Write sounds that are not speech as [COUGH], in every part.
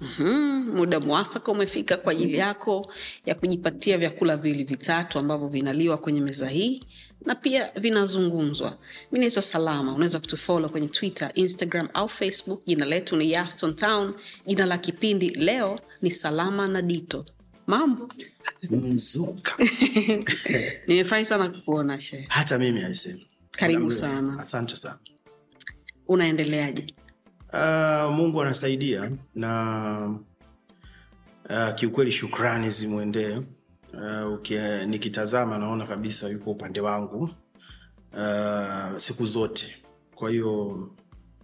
mm-hmm. Muda mwafaka umefika kwa ajili yako ya kujipatia vyakula viwili vitatu ambavyo vinaliwa kwenye meza hii na pia vinazungumzwa. Mi naitwa Salama, unaweza kutufolo kwenye Twitter, Instagram au Facebook. Jina letu ni Yaston Town. Jina la kipindi leo ni Salama na Dito. Mambo mzuka [LAUGHS] nimefurahi sana kukuona shehe. hata mimi aisee Karibu sana. asante sana unaendeleaje? Uh, mungu anasaidia na uh, kiukweli shukrani zimwendee uh, ukia- nikitazama naona kabisa yuko upande wangu uh, siku zote kwa hiyo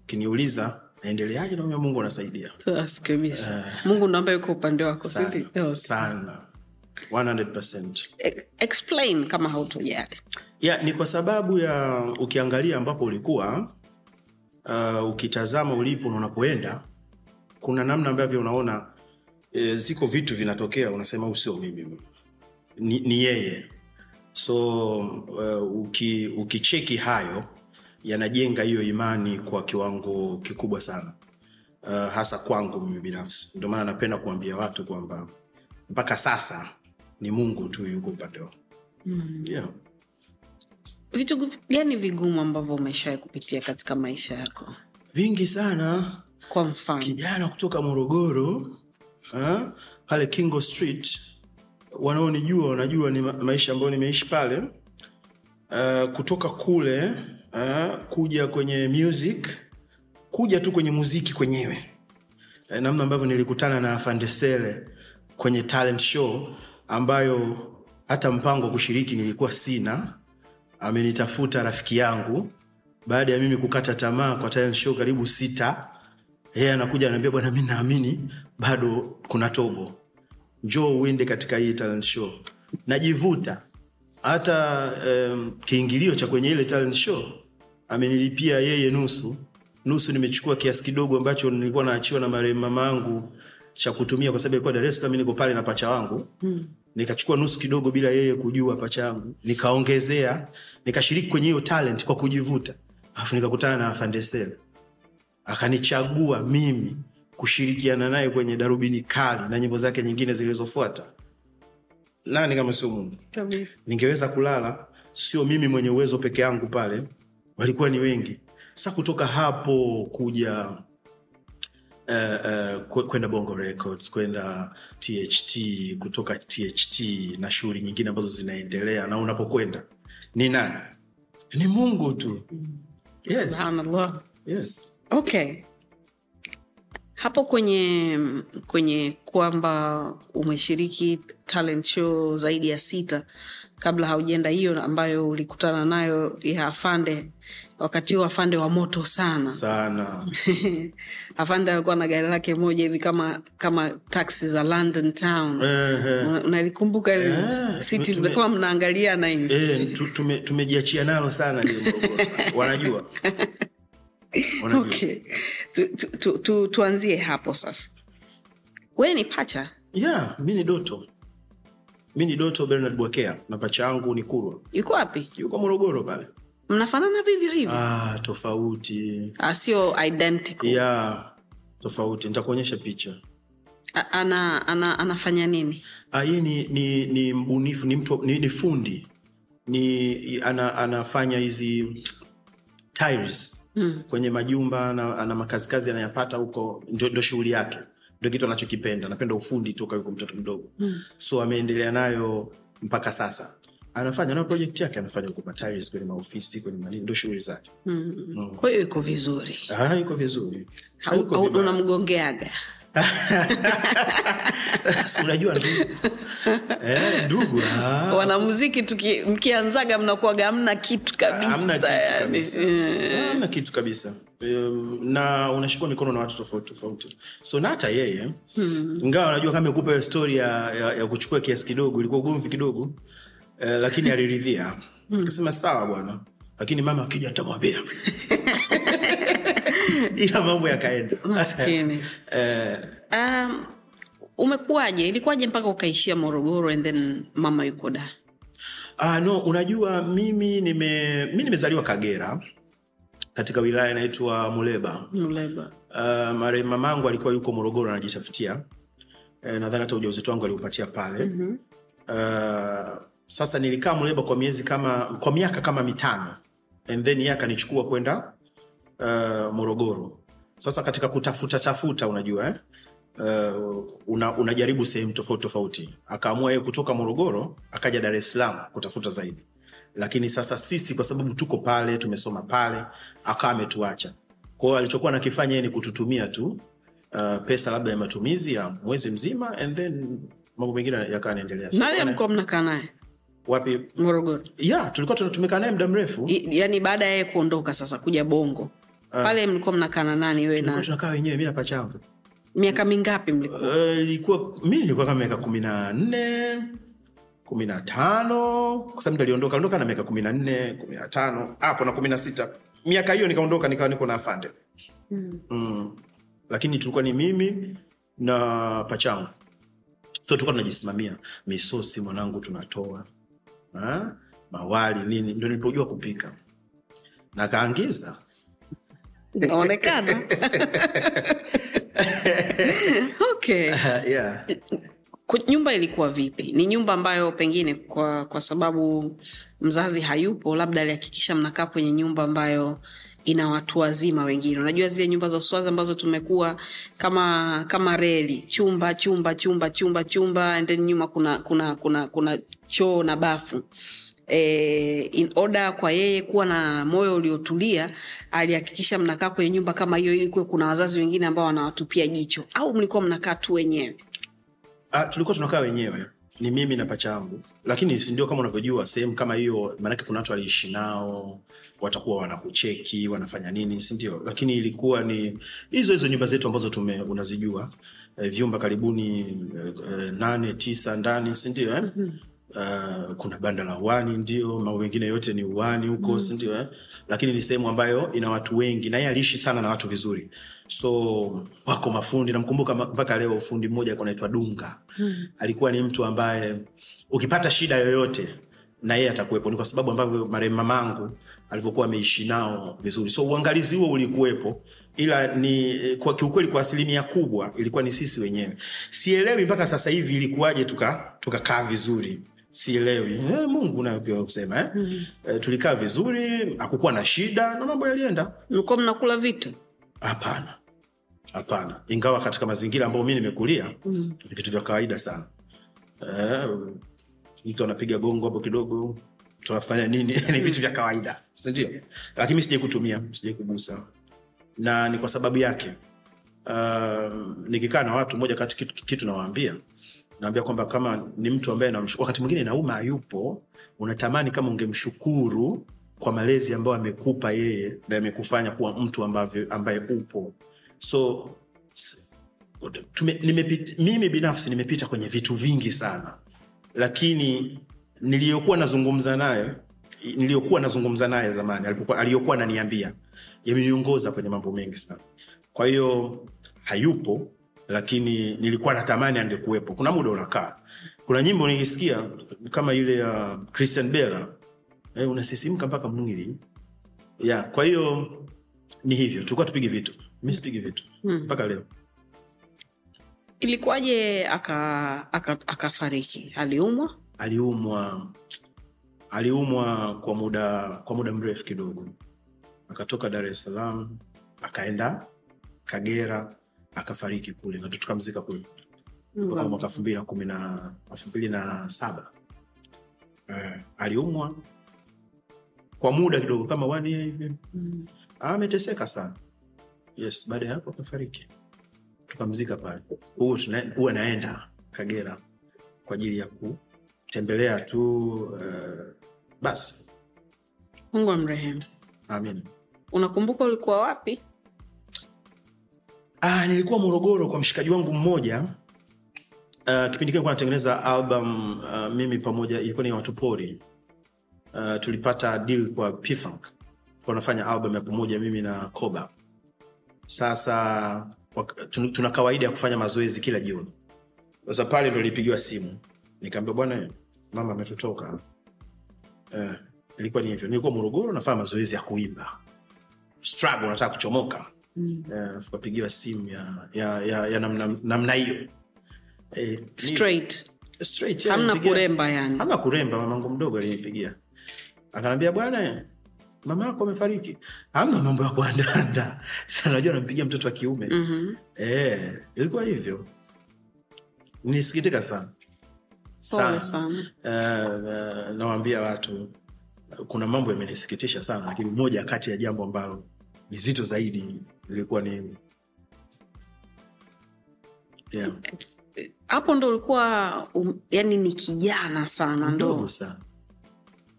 ukiniuliza naendeleaje naambia mungu anasaidia Safi kabisa. Mungu naomba yuko upande wako, sana. Okay. sana 100%. E- explain kama hautojali. ya ni kwa sababu ya ukiangalia ambapo ulikuwa uh, ukitazama ulipo na unapoenda kuna namna ambavyo unaona e, ziko vitu vinatokea unasema huu sio mimi? Ni, ni yeye. So uh, uki, ukicheki hayo yanajenga hiyo imani kwa kiwango kikubwa sana. Uh, hasa kwangu mimi binafsi. Ndio maana napenda kuambia watu kwamba mpaka sasa ni mungu tu yuko upande wao mm. yeah. Vitu gani vigumu ambavyo umeshawai kupitia katika maisha yako? vingi sana. Kwa mfano, kijana kutoka morogoro ha? pale kingo street. Wanaonijua wanajua ni ma- maisha ambayo nimeishi pale. Uh, kutoka kule uh, kuja kwenye music. Kuja tu kwenye muziki kwenyewe. Uh, namna ambavyo nilikutana na fandesele kwenye talent show ambayo hata mpango wa kushiriki nilikuwa sina amenitafuta rafiki yangu. Baada ya mimi kukata tamaa kwa show karibu sita yeye anakuja anaambia bwana mi naamini bado kuna tobo. Njoo uende katika hii talent show. Najivuta. Hata um, kiingilio cha kwenye ile talent show amenilipia yeye nusu. Nusu nimechukua kiasi kidogo ambacho nilikuwa naachiwa na marehemu mama yangu cha kutumia kwa sababu ilikuwa dar salaam niko pale na pacha wangu. Hmm. Nikachukua nusu kidogo bila yeye kujua pacha yangu. Nikaongezea nikashiriki kwenye hiyo talent kwa kujivuta. Alafu nikakutana na afandesela akanichagua mimi kushirikiana naye kwenye darubini kali na nyimbo zake nyingine zilizofuata. Nani kama sio mungu? Ningeweza kulala sio mimi mwenye uwezo peke yangu pale. Walikuwa ni wengi. Sa kutoka hapo kuja uh, uh, kwenda bongo records kwenda tht kutoka tht na shughuli nyingine ambazo zinaendelea na unapokwenda ni nani ni mungu tu yes. subhanallah. Yes. Okay, hapo kwenye kwenye kwamba umeshiriki talent show zaidi ya sita kabla haujaenda hiyo ambayo ulikutana nayo ya afande wakati huo afande wa moto sana. Sana. [LAUGHS] Afande alikuwa na gari lake moja hivi kama kama taxi za london town. Unalikumbuka ile Eh, city mnaangaliana hivi? Tume, tumejiachia nalo sana [LAUGHS] wanajua. Wanajua. Okay. tu, tu, tu, tu, tuanzie hapo sasa. Wee ni pacha? Yeah, mi ni doto. Mi ni doto bernard Bwekea na pacha yangu ni kurwa. Yuko wapi? Yuko morogoro pale mnafanana vivyo hivyo? Ah, tofauti. Ah, sio identical. Yeah, tofauti. Nitakuonyesha picha. A- ana, ana, anafanya nini? Ah, yeye ni, ni, ni mbunifu ni, mtu, ni, ni fundi. Ni ana, anafanya hizi tiles mm. kwenye majumba ana, ana makazikazi anayapata huko. Ndio ndio shughuli yake. Ndo kitu anachokipenda. Anapenda ufundi toka yuko mtoto mdogo. Mm. so ameendelea nayo mpaka sasa anafanya na project yake anafanya huko matiles kwenye maofisi kwenye manini ndo shughuli zake. Kwa hiyo iko vizuri. Ah, iko vizuri. Unamgongeaga? [LAUGHS] Unajua ndugu? Eh, ndugu wanamuziki tuki- mkianzaga mnakuwaga hamna kitu kabisa hamna kitu kabisa. Eh. hamna kitu kabisa. Um, na unashikwa mikono na watu tofauti tofauti. So na hata yeye hmm. Unajua kama ikupa hiyo stori ya, ya, ya kuchukua kiasi kidogo ilikuwa ugomvi kidogo eh, lakini aliridhia. Kasema sawa bwana. Lakini mama akija nitamwambia [LAUGHS] ila mambo yakaenda. [LAUGHS] Eh, um, umekuwaje? Ilikuwaje mpaka ukaishia morogoro and then mama yuko da? Ah, no unajua mimi nime mi nimezaliwa kagera katika wilaya inaitwa muleba. Muleba. Uh, mare mamangu alikuwa yuko morogoro anajitafutia. Eh, nadhani hata ujauzito wangu aliupatia pale. Mm-hmm. uh, sasa nilikaa muleba kwa miezi kama kwa miaka kama mitano. And then yeye akanichukua kwenda uh, morogoro. Sasa katika kutafuta tafuta unajua eh? Uh, una, unajaribu sehemu tofauti tofauti. Akaamua yeye kutoka morogoro akaja dar es salaam kutafuta zaidi. Lakini sasa sisi kwa sababu tuko pale tumesoma pale akawa ametuacha. Kwao alichokuwa nakifanya yeye ni kututumia tu uh, pesa labda ya matumizi ya mwezi mzima and then mambo mengine yakawa yanaendelea. So, nani bwana, mnakaa naye wapi? Morogoro. Ya tulikuwa tunatumika naye muda mrefu. I, yani baada ya yeye kuondoka sasa kuja bongo. Pale mlikuwa mnakana nani wewe na tunakaa wenyewe mi na miaka mingapi mlikuwa? Uh, mi nilikuwa kama miaka kumi na nne kumi na tano. Kwa sababu aliondoka aliondoka na miaka kumi na nne kumi na tano. Hapo na kumi na sita. Miaka hiyo nikaondoka nikawa niko na afande. Mm. Mm. lakini tulikuwa ni mimi na pachangu so tulikuwa tunajisimamia misosi mwanangu tunatoa ha? mawali nini? Ndo nilipojua kupika. Na kaangiza naonekana [LAUGHS] okay. Yeah. Nyumba ilikuwa vipi? Ni nyumba ambayo pengine kwa kwa sababu mzazi hayupo labda alihakikisha mnakaa kwenye nyumba ambayo ina watu wazima wengine. Unajua zile nyumba za uswazi ambazo tumekuwa kama kama reli. Chumba chumba chumba chumba chumba then nyuma kuna kuna kuna kuna choo na bafu. E, in order kwa yeye kuwa na moyo uliotulia alihakikisha mnakaa kwenye nyumba kama hiyo ili kuwe kuna wazazi wengine ambao wanawatupia jicho. Au mlikuwa mnakaa tu wenyewe? Ah, tulikuwa tunakaa wenyewe ni mimi na pacha yangu lakini sindio kama unavyojua sehemu kama hiyo maanake kuna watu waliishi nao watakuwa wanakucheki wanafanya nini sindio lakini ilikuwa ni hizo hizo nyumba zetu ambazo tume unazijua e, vyumba karibuni e, nane tisa ndani sindio eh? Uh, kuna banda la uani ndio mambo mengine yote ni uani huko mm. sindio eh? lakini ni sehemu ambayo ina watu wengi na yeye aliishi sana na watu vizuri so wako mafundi namkumbuka mpaka leo fundi mmoja anaitwa dunga mm. alikuwa ni mtu ambaye ukipata shida yoyote na yeye atakuwepo ni kwa sababu ambavyo marehemu mamangu alivyokuwa ameishi nao vizuri so uangalizi huo ulikuwepo ila ni kwa kiukweli kwa asilimia kubwa ilikuwa ni sisi wenyewe sielewi mpaka sasa hivi ilikuwaje tukakaa tuka vizuri sielewi. Eh, mungu nayo pia kusema eh? mm. eh, tulikaa vizuri hakukuwa na shida na mambo yalienda. Mlikuwa mnakula vitu? Hapana. Hapana. Ingawa katika mazingira ambayo mi nimekulia mm. ni vitu vya kawaida sana. Eh, mtu anapiga gongo hapo kidogo tunafanya nini? [LAUGHS] Ni vitu vya kawaida sindio lakini mi sijai kutumia sijai kugusa. Na ni kwa sababu yake. Uh, nikikaa na watu moja kati kitu, kitu nawaambia naambia kwamba kama ni mtu ambaye wakati mwingine nauma hayupo unatamani kama ungemshukuru kwa malezi ambayo amekupa yeye na amekufanya kuwa mtu ambavyo, ambaye upo. So tume, nimepit, mimi binafsi nimepita kwenye vitu vingi sana. Lakini niliyokuwa nazungumza naye niliyokuwa nazungumza naye zamani aliyokuwa ananiambia yameniongoza kwenye mambo mengi sana. Kwa hiyo hayupo lakini nilikuwa natamani angekuwepo. Kuna muda unakaa. Kuna nyimbo nikisikia kama ile ya christian bela eh, unasisimka mpaka mwili. Yeah. kwa hiyo ni hivyo. Tulikuwa tupigi vitu. Mi sipigi vitu. Mpaka leo. Ilikuwaje akafariki aka, aka aliumwa? Aliumwa. Aliumwa kwa muda kwa muda mrefu kidogo. Akatoka dar es salaam akaenda kagera akafariki kule na tukamzika kule kama mwaka elfu mbili na kumi na elfu mbili na saba. Eh, aliumwa kwa muda kidogo kama one year hivi. Mm. ameteseka sana. Yes baada ya hapo akafariki. Tukamzika pale. Huwa naenda kagera kwa ajili ya kutembelea tu uh, basi. Mungu amrehemu. Amina unakumbuka ulikuwa wapi Ah, nilikuwa Morogoro kwa mshikaji wangu mmoja. Uh, kipindi kile natengeneza album uh, mimi pamoja, ilikuwa ni watu pori. Uh, tulipata deal kwa P-Funk. Kwa nafanya album ya pamoja mimi na Koba. Sasa wak- tun- tuna kawaida ya kufanya mazoezi kila jioni. Sasa pale ndo nilipigiwa simu. Nikaambia, bwana mama ametutoka. Uh, ilikuwa ni hivyo, nilikuwa Morogoro nafanya mazoezi ya kuimba, struggle, nataka kuchomoka mm. uh, tukapigiwa simu ya, ya, ya, ya namna namna hiyo. Eh, straight. Straight, yeah, hamna kuremba yani. Hamna kuremba mamangu mdogo alinipigia. Akanambia bwana mama yako amefariki. Hamna mambo ya kuandanda. [LAUGHS] Sa najua nampigia mtoto wa kiume. Mm-hmm. e, ilikuwa hivyo. Nisikitika sana. Pole sana. Uh, uh, nawaambia watu kuna mambo yamenisikitisha sana lakini moja kati ya jambo ambalo ni zito zaidi ilikuwa ni hili yeah. hapo ndo ulikuwa um, yani ni kijana sana mdogo sana.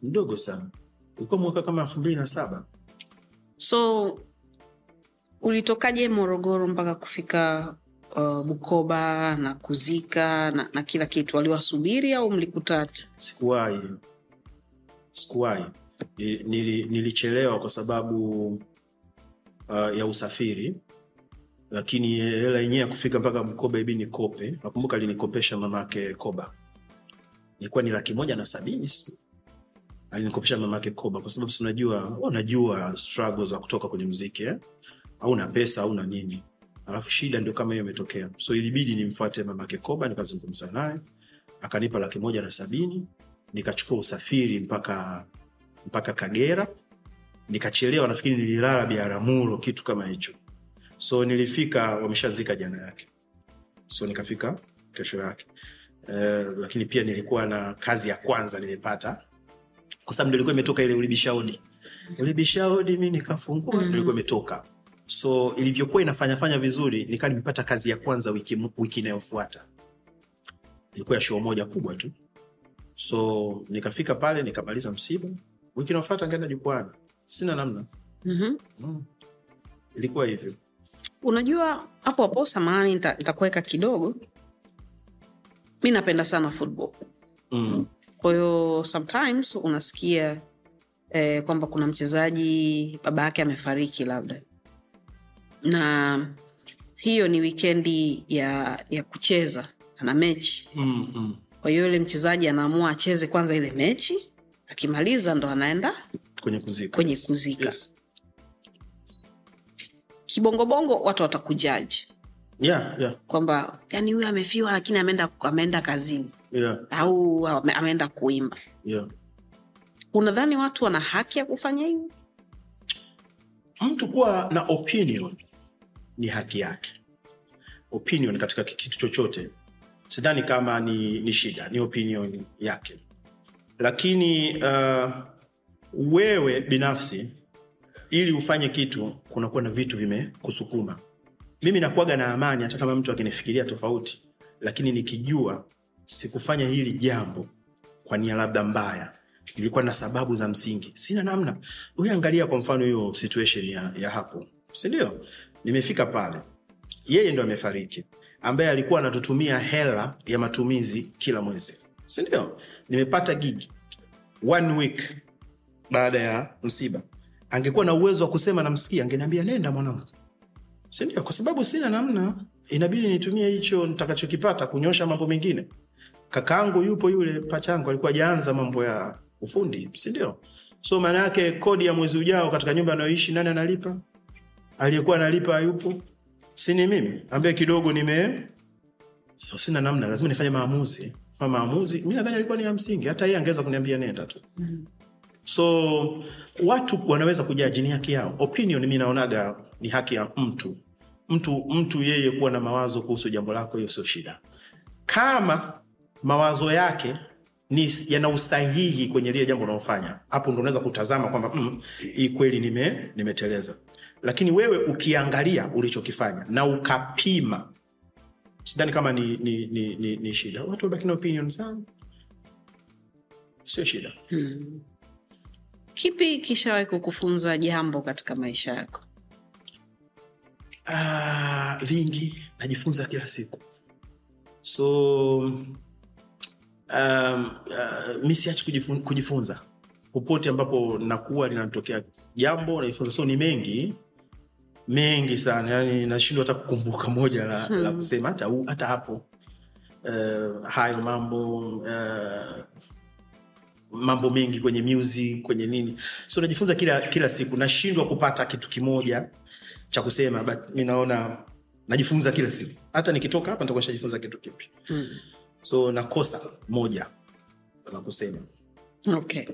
Mdogo sana. Ulikuwa mwaka kama elfu mbili na saba. So ulitokaje morogoro mpaka kufika uh, bukoba na kuzika na, na kila kitu? Waliwasubiri au mlikutata sikuwahi. Sikuwahi. Nili, nilichelewa kwa sababu uh, ya usafiri lakini hela yenyewe ya kufika mpaka mkoba ibi nikope. Nakumbuka alinikopesha mamake koba. Ilikuwa ni laki moja na sabini alinikopesha mamake koba kwa sababu unajua unajua struggle za kutoka kwenye mziki eh? au na pesa au na nini. Alafu shida ndio kama hiyo imetokea. So ilibidi nimfuate mamake koba nikazungumza naye akanipa laki moja na sabini nikachukua usafiri mpaka mpaka kagera nikachelewa nafikiri nililala biaramuro kitu kama hicho. So nilifika wameshazika jana yake. So nikafika kesho yake. Uh, lakini pia nilikuwa na kazi ya kwanza nimepata. Kwa sababu nilikuwa imetoka ile ulibishaudi. Ulibishaudi mi nikafungua mm. nilikuwa imetoka so ilivyokuwa inafanyafanya vizuri nikaa nimepata kazi ya kwanza wiki, wiki inayofuata. Ilikuwa ya shoo moja kubwa tu. So nikafika pale nikamaliza msiba. Wiki inayofuata nkaenda jukwani sina namna mm-hmm. mm. ilikuwa hivyo unajua hapo hapo samahani nita- nitakuweka kidogo mi napenda sana football mm. kwa hiyo sometimes unasikia eh, kwamba kuna mchezaji baba yake amefariki labda na hiyo ni wikendi ya ya kucheza ana mechi mm -hmm. kwa hiyo yule mchezaji anaamua acheze kwanza ile mechi akimaliza ndo anaenda kwenye kuzika. Kwenye kuzika. yes. kibongobongo watu watakujaji. Yeah, yeah, kwamba yani huyu amefiwa lakini ameenda ameenda kazini. Yeah, au ameenda kuimba. Yeah. unadhani watu wana haki ya kufanya hivyo? Mtu kuwa na opinion ni haki yake. Opinion katika kitu chochote. Sidhani kama ni, ni shida ni opinion yake. Lakini uh, wewe binafsi ili ufanye kitu kunakuwa na vitu vimekusukuma. Mimi nakuaga na amani hata kama mtu akinifikiria tofauti lakini nikijua sikufanya hili jambo kwa nia labda mbaya. Ilikuwa na sababu za msingi. Sina namna. We angalia kwa mfano hiyo situation ya, ya hapo. Sindio nimefika pale. Yeye ndo amefariki ambaye alikuwa anatutumia hela ya matumizi kila mwezi. Sindio nimepata gig. One week baada ya msiba. Angekuwa na uwezo wa kusema namsikia angeniambia nenda mwanangu. Sindio kwa sababu sina namna. Inabidi nitumie hicho nitakachokipata kunyosha mambo mengine. Kakaangu yupo yule pachangu alikuwa jaanza mambo ya ufundi sindio so maana yake kodi ya mwezi ujao katika nyumba anayoishi nani analipa? Aliyekuwa analipa yupo sini mimi? Ambaye kidogo nime so sina namna. Lazima nifanye maamuzi. Fanya maamuzi mi nadhani alikuwa ni ya msingi. Hata yeye angeweza kuniambia nenda tu so watu wanaweza kujaji ni haki yao. Opinion mi naonaga ni haki ya mtu. Mtu mtu yeye kuwa na mawazo kuhusu jambo lako hiyo sio shida. Kama mawazo yake ni yana usahihi kwenye lile jambo unaofanya hapo ndo unaweza kutazama kwamba mm, hii kweli nime nimeteleza. Lakini wewe ukiangalia ulichokifanya na ukapima sidhani kama ni, ni, ni, ni, ni shida. Watu wabaki na opinion zao sio shida kipi kishawahi kukufunza jambo katika maisha yako? Ah, vingi. Najifunza kila siku. So um, uh, mi siachi kujifun, kujifunza. Popote ambapo nakuwa linatokea jambo najifunza so ni mengi. Mengi sana. Yani nashindwa hata kukumbuka moja la, hmm. la kusema. Hata, hata hapo. Uh, hayo mambo uh, mambo mengi kwenye music kwenye nini. So najifunza kila kila siku nashindwa kupata kitu kimoja cha kusema but ninaona najifunza kila siku. Hata nikitoka hapa nitakuwa nishajifunza kitu kipya. Mm. so nakosa moja la kusema. Okay.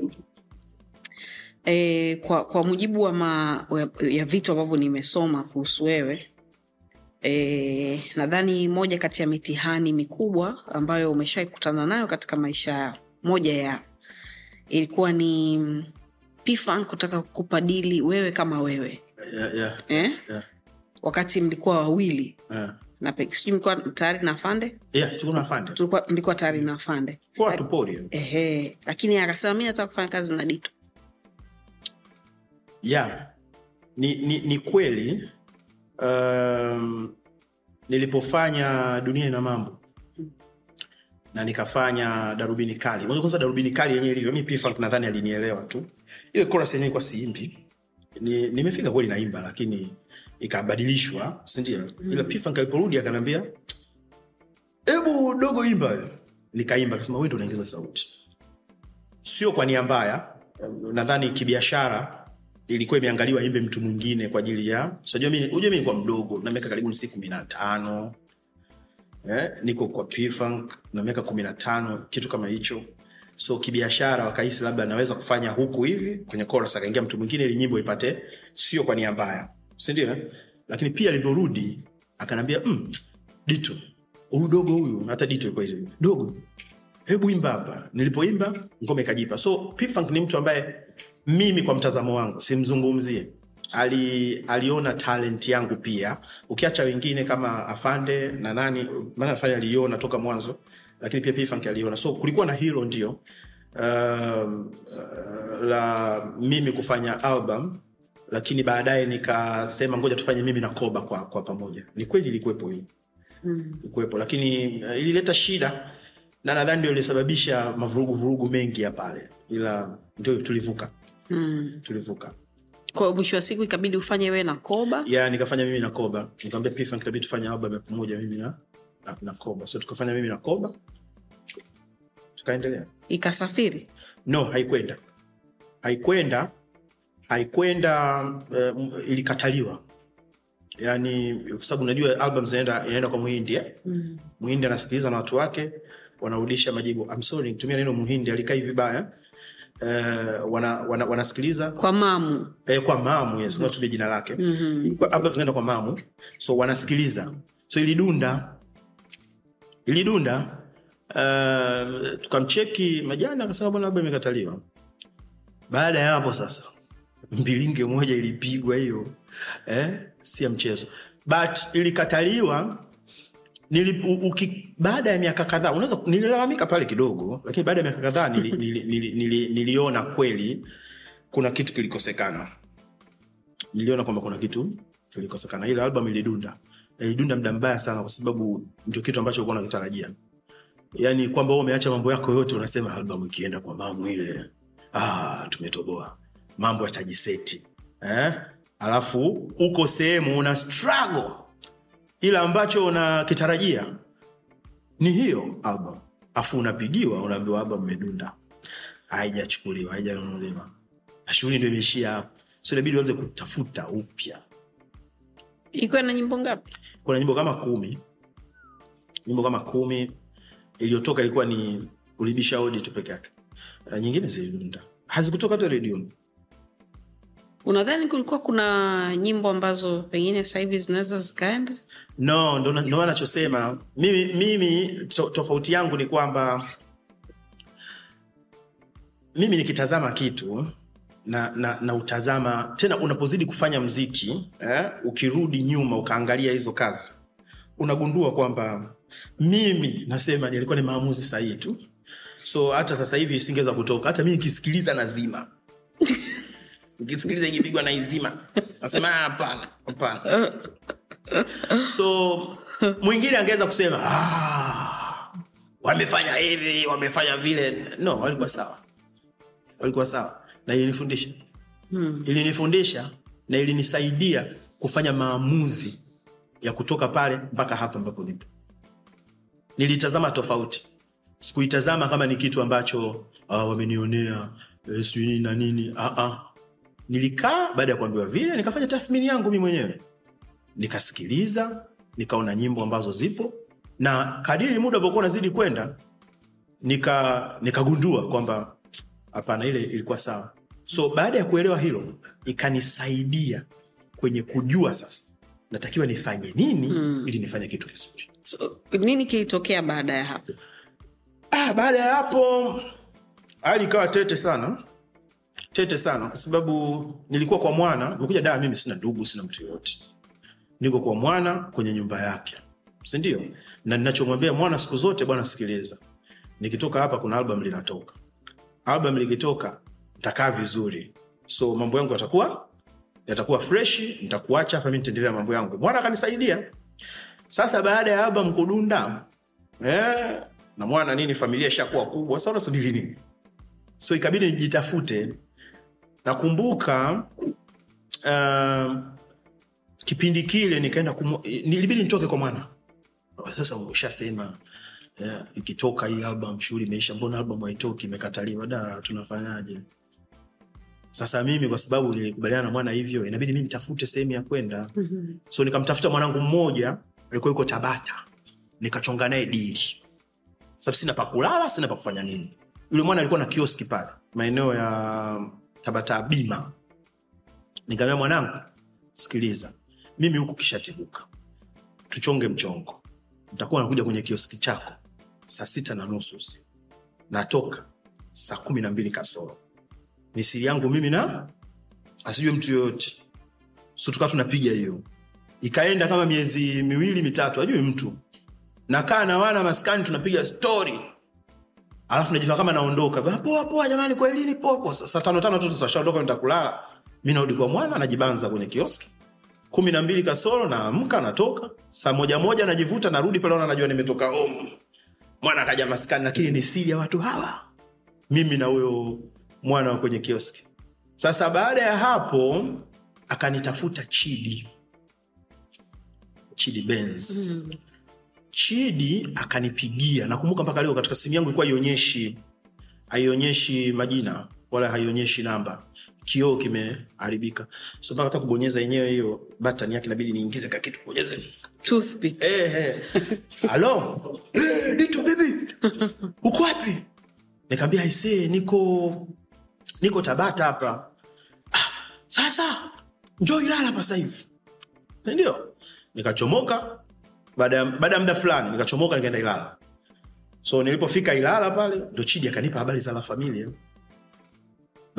E, kwa, kwa mujibu wa ma, ya vitu ambavyo nimesoma kuhusu wewe e, nadhani moja kati ya mitihani mikubwa ambayo umeshaikutana nayo katika maisha yao moja ya ilikuwa ni pfan kutaka kukupa dili wewe kama wewe. Yeah, yeah, eh? yeah, wakati mlikuwa wawili. Yeah. na sijui mlikuwa tayari na fande? Yeah, mlikuwa tayari na fande. Ehe, lakini akasema mi nataka kufanya kazi na Dito. yeah. Ni, ni, ni kweli um, nilipofanya dunia ina mambo na nikafanya darubini kali. Mwanzo kwanza darubini kali yenyewe ilivyo mi P-Funk nadhani alinielewa tu. Ile chorus yenyewe kwa siimbi. Ni, nimefika kweli naimba lakini ikabadilishwa mm. ila P-Funk aliporudi akaniambia dogo imba wewe." nikaimba akasema wewe ndio sauti. Sio kwa nia mbaya. Nadhani kibiashara ilikuwa imeangaliwa imbe mtu mwingine kwa ajili ya unajua mimi unajua mimi kwa mdogo na miaka karibu siku 15 eh, niko kwa P-Funk na miaka 15 kitu kama hicho. So kibiashara wakahisi labda anaweza kufanya huku hivi kwenye chorus akaingia mtu mwingine ili nyimbo ipate sio kwa nia mbaya. Si ndio eh? lakini pia alivyorudi akanambia mm, Dito huyu huyu hata Dito ilikuwa hizo dogo hebu imba hapa. Nilipoimba ngoma ikajipa. So P-Funk ni mtu ambaye mimi kwa mtazamo wangu simzungumzie ali, aliona talent yangu pia. Ukiacha wengine kama afande na nani maana afande aliona toka mwanzo lakini pia P-Funk aliona. So kulikuwa na hilo ndio um, uh, la mimi kufanya album lakini baadaye nikasema ngoja tufanye mimi na koba kwa, kwa pamoja. Ni kweli ilikuwepo hiyo. Kuwepo lakini uh, ilileta shida na nadhani ndio ilisababisha mavurugu vurugu mengi ya pale ila ndio tulivuka. Mm. tulivuka Kwa hiyo mwisho wa siku ikabidi ufanye wewe na Koba. yeah, nikafanya mimi na koba nikamwambia P-Funk itabidi tufanye album ya pamoja mimi na, na, na koba so tukafanya mimi na koba tukaendelea Ikasafiri. no haikwenda haikwenda haikwenda uh, ilikataliwa yani kwa sababu unajua album zinaenda inaenda kwa muhindi eh? mm. muhindi anasikiliza na watu wake wanarudisha majibu I'm sorry nitumia neno muhindi alikai vibaya uh, wana, wana, wanasikiliza. Kwa mamu. eh, kwa mamu yes, mm-hmm. jina lake. Mm-hmm. zinaenda kwa mamu. So wanasikiliza. So ilidunda. Ilidunda. Uh, tukamcheki majani akasema bwana labda imekataliwa? Baada ya hapo sasa mbilinge moja ilipigwa hiyo. Eh, si ya mchezo. But ilikataliwa nili, u, uki, baada ya miaka kadhaa unaweza nililalamika pale kidogo lakini baada ya miaka kadhaa nili, [LAUGHS] nili, nili, nili, niliona kweli kuna kitu kilikosekana. Niliona kwamba kuna kitu kilikosekana. Ile album ilidunda. Ilidunda muda mbaya sana kwa sababu ndio kitu ambacho ulikuwa unakitarajia. Yani kwamba wewe umeacha mambo yako yote unasema album ikienda kwa mamu ile ah, tumetoboa. Mambo yatajiseti eh? alafu uko sehemu una struggle ila ambacho unakitarajia ni hiyo album. Afu unapigiwa unaambiwa album imedunda. Haijachukuliwa haijanunuliwa na shughuli ndio imeishia hapo. So inabidi uanze kutafuta upya. Iko na nyimbo ngapi? kuna nyimbo kama kumi. Nyimbo kama kumi. Iliyotoka ilikuwa ni ulibisha odi tu peke yake. Nyingine zilidunda. Hazikutoka hata redioni Unadhani kulikuwa kuna nyimbo ambazo pengine sasa hivi zinaweza zikaenda? No ndo ndo anachosema mimi, mimi to, tofauti yangu ni kwamba mimi nikitazama kitu na, na, na utazama tena unapozidi kufanya mziki eh, ukirudi nyuma ukaangalia hizo kazi unagundua kwamba mimi nasema nilikuwa ni maamuzi sahihi tu. So hata sasa hivi isingeweza kutoka. Hata mi nikisikiliza nazima. [LAUGHS] Nikisikiliza ikipigwa na izima nasema "Ah, hapana hapana [LAUGHS] so mwingine angeweza kusema ah, wamefanya hivi wamefanya vile. No walikuwa sawa. Walikuwa sawa. Na ilinifundisha. Hmm. ilinifundisha na ilinisaidia kufanya maamuzi ya kutoka pale mpaka hapa ambapo nipo. Nilitazama tofauti. Sikuitazama kama ni kitu ambacho uh, wamenionea eh, sijui na nini. Uh-uh. nilikaa baada ya kuambiwa vile nikafanya tathmini yangu mi mwenyewe nikasikiliza nikaona nyimbo ambazo zipo na kadiri muda vokuwa unazidi kwenda nika nikagundua kwamba hapana ile ilikuwa sawa. So baada ya kuelewa hilo ikanisaidia kwenye kujua sasa natakiwa nifanye nini mm. ili nifanye kitu kizuri. So, nini kilitokea baada ya hapo? Ah, baada ya hapo hali ikawa tete sana. Tete sana kwa sababu nilikuwa kwa mwana mekuja daa mimi sina ndugu sina mtu yoyote niko kwa mwana kwenye nyumba yake. Sindio? Na ninachomwambia mwana siku zote bwana sikiliza. Nikitoka hapa kuna album linatoka. Album likitoka ntakaa vizuri. So mambo yangu yatakuwa yatakuwa freshi nitakuacha hapa mi nitaendelea mambo yangu. Mwana akanisaidia. Sasa baada ya album kudunda eh, na mwana nini familia ishakuwa kubwa sasa unasubiri nini? So ikabidi nijitafute. Nakumbuka uh, kipindi kile nikaenda kumu, nilibidi nitoke kwa mwana. Sasa ushasema yeah, ikitoka hii album shughuli imeisha mbona album haitoki imekataliwa da tunafanyaje? Sasa mimi kwa sababu nilikubaliana na mwana hivyo inabidi mi nitafute sehemu ya kwenda. Mm-hmm. so nikamtafuta mwanangu mmoja alikuwa yuko tabata. Nikachonga naye dili sababu sina pakulala sina pakufanya nini. Yule mwana alikuwa na kioski pale maeneo ya tabata bima. Nikaambia mwanangu sikiliza mimi huku kishatibuka tuchonge mchongo. Nitakuwa nakuja kwenye kioski chako saa sita na nusu usiku. Natoka saa kumi na mbili kasoro. Ni siri yangu mimi na asijue mtu yoyote. So tukawa tunapiga hiyo. Ikaenda kama miezi miwili mitatu ajui mtu. Nakaa na wana maskani tunapiga stori alafu najifaa kama naondoka. "Ah, poa poa jamani kwelini popo saa tano tu tutashaondoka nitakulala. Mi narudi kwa mwana najibanza kwenye kioski kumi na mbili kasoro naamka natoka. Saa moja moja najivuta narudi pale najua nimetoka home. Mwana akaja maskani lakini ni siri ya watu hawa. Mimi na huyo mwana wa kwenye kioski. Sasa baada ya hapo akanitafuta chidi. Chidi benz. Mm. chidi akanipigia. Nakumbuka mpaka leo katika simu yangu ilikuwa haionyeshi haionyeshi majina wala haionyeshi namba kioo kimeharibika. So mpaka hata kubonyeza yenyewe hiyo button yake inabidi niingize ka kitu Toothpick. Eh, eh. halo Eh, dito vipi uko wapi? Nikaambia aisee niko niko tabata hapa. Ah, sasa njo ilala hapa sasa hivi. Ndio. Nikachomoka. Baada ya muda fulani nikachomoka nikaenda ilala. So nilipofika ilala pale ndo chidi akanipa habari za la familia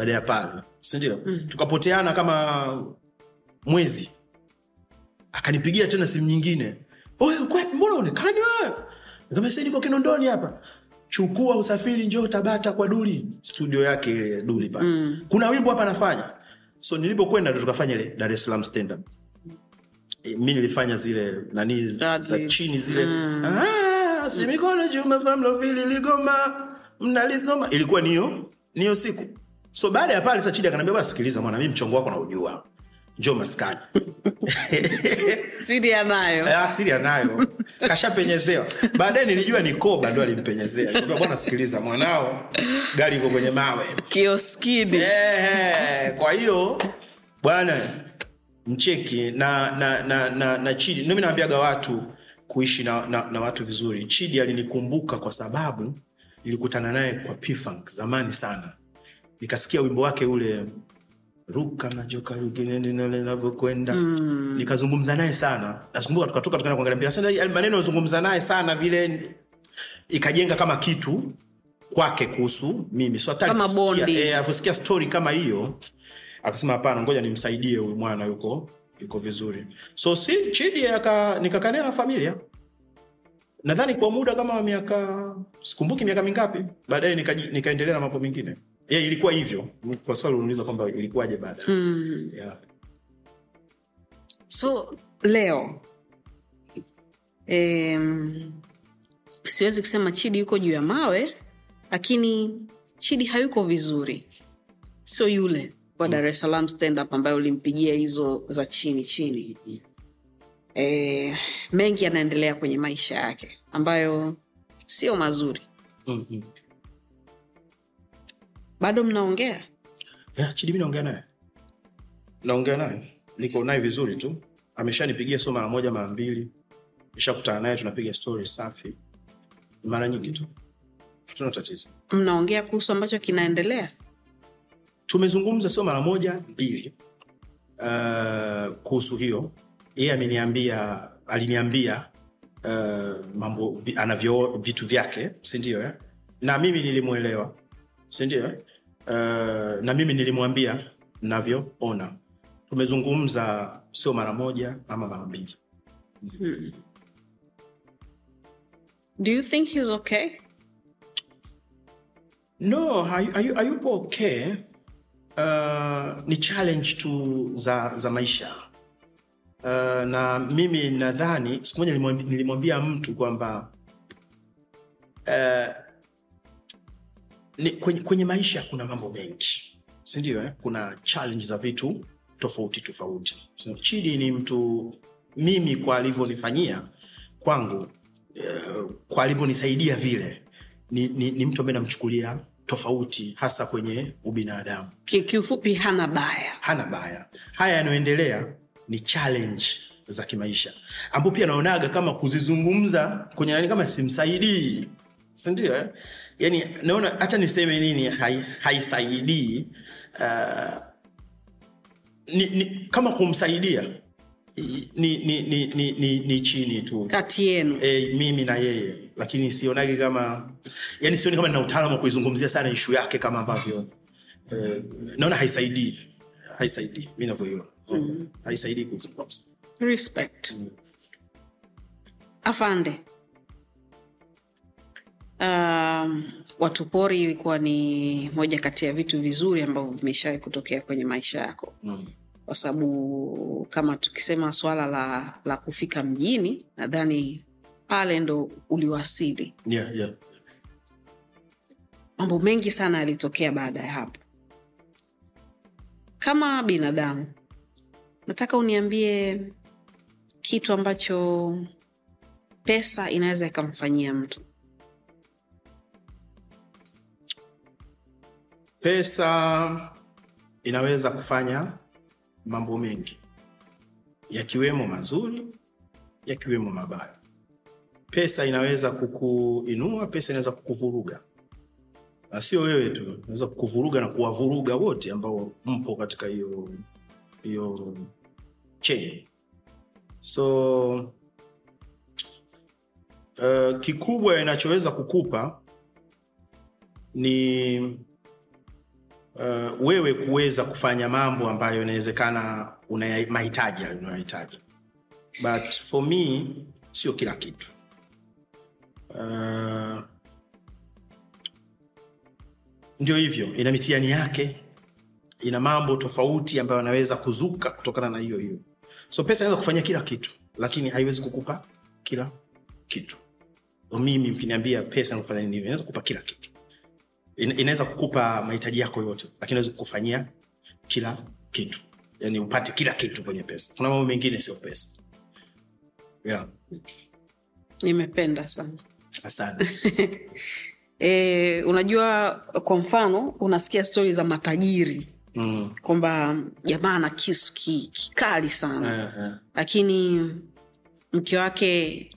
baada ya pale sindio mm. tukapoteana kama mwezi. Akanipigia tena simu nyingine. "Oye, uko wapi? mbona onekani wewe niko kinondoni hapa. Chukua usafiri njoo tabata kwa duli. Studio yake ile duli pale. Mm. kuna wimbo hapa nafanya so nilipokwenda tukafanya ile dar es salaam stand up. E, mi nilifanya zile nani za chini zile. Mm. ah, si mikono juu ligoma mnalisoma ilikuwa niyo niyo siku so baada ya pale sachidi akaniambia basi sikiliza mwana mi mchongo wako naujua. Njo maskani. [LAUGHS] Siri anayo Ah, siri anayo kashapenyezewa baadaye nilijua ni koba ndo alimpenyezea. Nikamwambia, bwana sikiliza mwanao gari iko kwenye mawe. Kioskini. Ehe, kwa hiyo bwana mcheki na na na, na, na chidi. Ndio naambiaga watu kuishi na, na, na watu vizuri. Chidi alinikumbuka kwa sababu nilikutana naye kwa P-Funk zamani sana nikasikia wimbo wake ule ruka majoka linavyokwenda mm. nikazungumza naye sana. Nakumbuka tukatoka tukaenda kuangalia mpira. Sasa maneno yazungumza naye sana vile ikajenga kama kitu kwake kuhusu mimi. So bondi. eh, story kama hiyo akasema hapana ngoja nimsaidie huyu mwana yuko yuko vizuri. So si chidi nikakanea na familia. Nadhani kwa muda kama miaka sikumbuki miaka mingapi baadaye nikaendelea nikaendelea na mambo mengine yeah, ilikuwa hivyo kwa swali unauliza kwamba ilikuwaje baada mm. yeah. so leo um, siwezi kusema chidi yuko juu ya mawe lakini chidi hayuko vizuri sio yule wa dar es salaam stand ambayo ulimpigia hizo za chini chini e, mengi yanaendelea kwenye maisha yake ambayo sio mazuri mm-hmm. Bado mnaongea? Yeah, chidi mi naongea naye. Naongea naye. Niko naye vizuri tu. Ameshanipigia sio mara moja mara mbili. Ishakutana naye tunapiga stori safi. Mara nyingi tu. Hatuna tatizo. Mnaongea kuhusu ambacho kinaendelea? Tumezungumza sio mara moja mbili. Uh, kuhusu hiyo. Yeye ameniambia aliniambia uh, mambo anavyo vitu vyake. Sindio eh? na mimi nilimwelewa. Sindio eh? Uh, na mimi nilimwambia navyoona tumezungumza sio mara moja ama mara mbili. Do you think he's okay? No hayu- hayu- hayupo okay? Uh, ni challenge tu za, za maisha. Uh, na mimi nadhani siku moja nilimwambia mtu kwamba uh, ni, kwenye, kwenye maisha kuna mambo mengi. Sindio eh? kuna challenge za vitu tofauti tofauti. So, chidi ni mtu mimi kwa alivyonifanyia kwangu uh, kwa alivyonisaidia vile ni, ni, ni mtu ambaye namchukulia tofauti hasa kwenye ubinadamu. Ki- kiufupi hana baya. Hana baya. Haya yanayoendelea ni challenge za kimaisha ambao pia naonaga kama kuzizungumza kwenye nani kama simsaidii. Sindio eh? Yani naona hata niseme nini hai- haisaidii uh, ni, ni, kama kumsaidia ni, ni, ni, ni, ni, ni chini tu. Kati yenu. E, mimi na yeye. Lakini sionagi kama yani sioni kama nina utaalamu wa kuizungumzia sana ishu yake kama ambavyo e, naona haisaidii haisaidii mi navyoiona mm. haisaidii kuizungumza. Respect. Afande um, watupori ilikuwa ni moja kati ya vitu vizuri ambavyo vimeshawai kutokea kwenye maisha yako mm. kwa sababu kama tukisema swala la, la kufika mjini nadhani pale ndo uliwasili yeah, yeah. mambo mengi sana yalitokea baada ya hapo kama binadamu nataka uniambie kitu ambacho pesa inaweza ikamfanyia mtu pesa inaweza kufanya mambo mengi. Yakiwemo mazuri yakiwemo mabaya. Pesa inaweza kukuinua pesa inaweza kukuvuruga. Na sio wewe tu inaweza kukuvuruga na kuwavuruga wote ambao mpo katika hiyo hiyo chain. So uh, kikubwa inachoweza kukupa ni uh, wewe kuweza kufanya mambo ambayo inawezekana una mahitaji unayohitaji. But for me sio kila kitu. Uh, ndio hivyo ina mitihani yake ina mambo tofauti ambayo anaweza kuzuka kutokana na hiyo hiyo. So pesa inaweza kufanyia kila kitu lakini haiwezi kukupa kila kitu. Mimi ukiniambia pesa nakufanya nini inaweza kukupa kila kitu inaweza kukupa mahitaji yako yote lakini inaweza kukufanyia kila kitu. Yani upate kila kitu kwenye pesa. Kuna mambo mengine sio pesa. Yeah. nimependa sana. Asante. [LAUGHS] E, unajua kwa mfano unasikia stori za matajiri. Mm. kwamba jamaa ana kisu ki- kikali sana. Uh-huh. lakini mke wake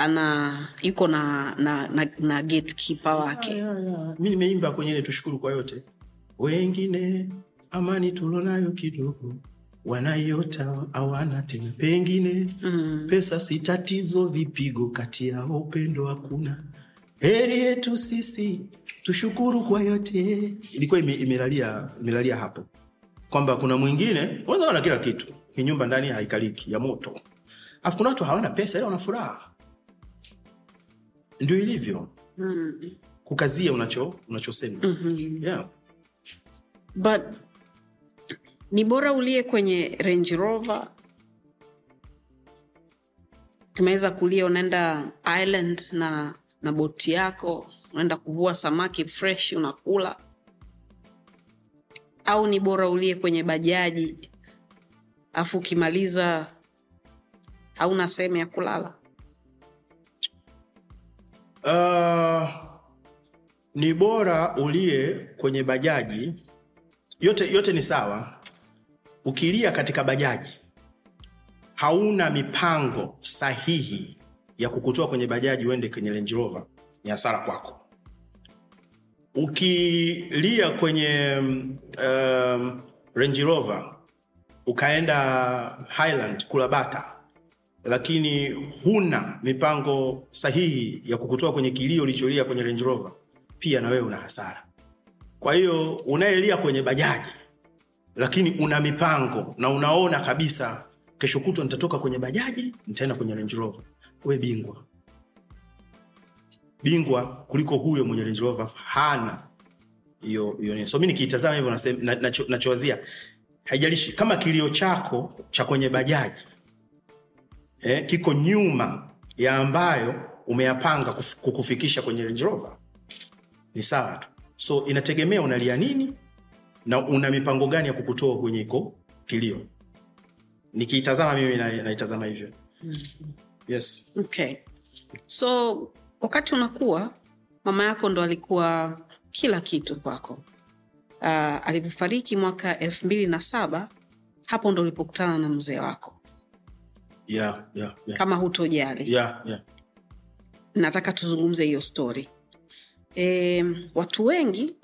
ana yuko na na, na, na gatekeeper wake. Ya. mi nimeimba kwenye ile tushukuru kwa yote. Wengine amani tulonayo kidogo wanaiota hawana tena. Pengine mm. pesa si tatizo vipigo kati yao upendo hakuna. Heri yetu sisi tushukuru kwa yote. Ilikuwa imelalia, imelalia hapo. Kwamba kuna mwingine unaweza wana kila kitu. Ni nyumba ndani haikaliki ya moto. Afu kuna watu hawana pesa ila wana furaha ndio ilivyo. Kukazia unacho unachosema. Mm-hmm. yeah. but ni bora ulie kwenye range rover. Kimeweza kulia unaenda island na na boti yako unaenda kuvua samaki fresh unakula. Au ni bora ulie kwenye bajaji afu ukimaliza hauna sehemu ya kulala Uh, ni bora ulie kwenye bajaji. Yote, yote ni sawa. Ukilia katika bajaji hauna mipango sahihi ya kukutoa kwenye bajaji uende kwenye Range Rover ni hasara kwako. Ukilia kwenye um, Range Rover ukaenda Highland kula bata lakini huna mipango sahihi ya kukutoa kwenye kilio ulicholia kwenye Range Rover, pia na wewe una hasara. Kwa hiyo unayelia kwenye bajaji, lakini una mipango na unaona kabisa kesho kutwa nitatoka kwenye bajaji nitaenda kwenye Range Rover, we bingwa bingwa kuliko huyo mwenye Range Rover hana hiyo hiyo. So mimi nikiitazama hivyo nachowazia, haijalishi kama kilio chako cha kwenye bajaji eh, kiko nyuma ya ambayo umeyapanga kukufikisha kwenye Range Rover ni sawa tu. So inategemea unalia nini na una mipango gani ya kukutoa kwenye iko kilio. Nikiitazama mimi na- naitazama hivyo. Yes. okay so wakati unakuwa mama yako ndo alikuwa kila kitu kwako uh, alivyofariki mwaka elfu mbili na saba hapo ndo ulipokutana na mzee wako Yeah, yeah, yeah. kama hutojali Yeah, yeah. nataka tuzungumze hiyo stori e, watu wengi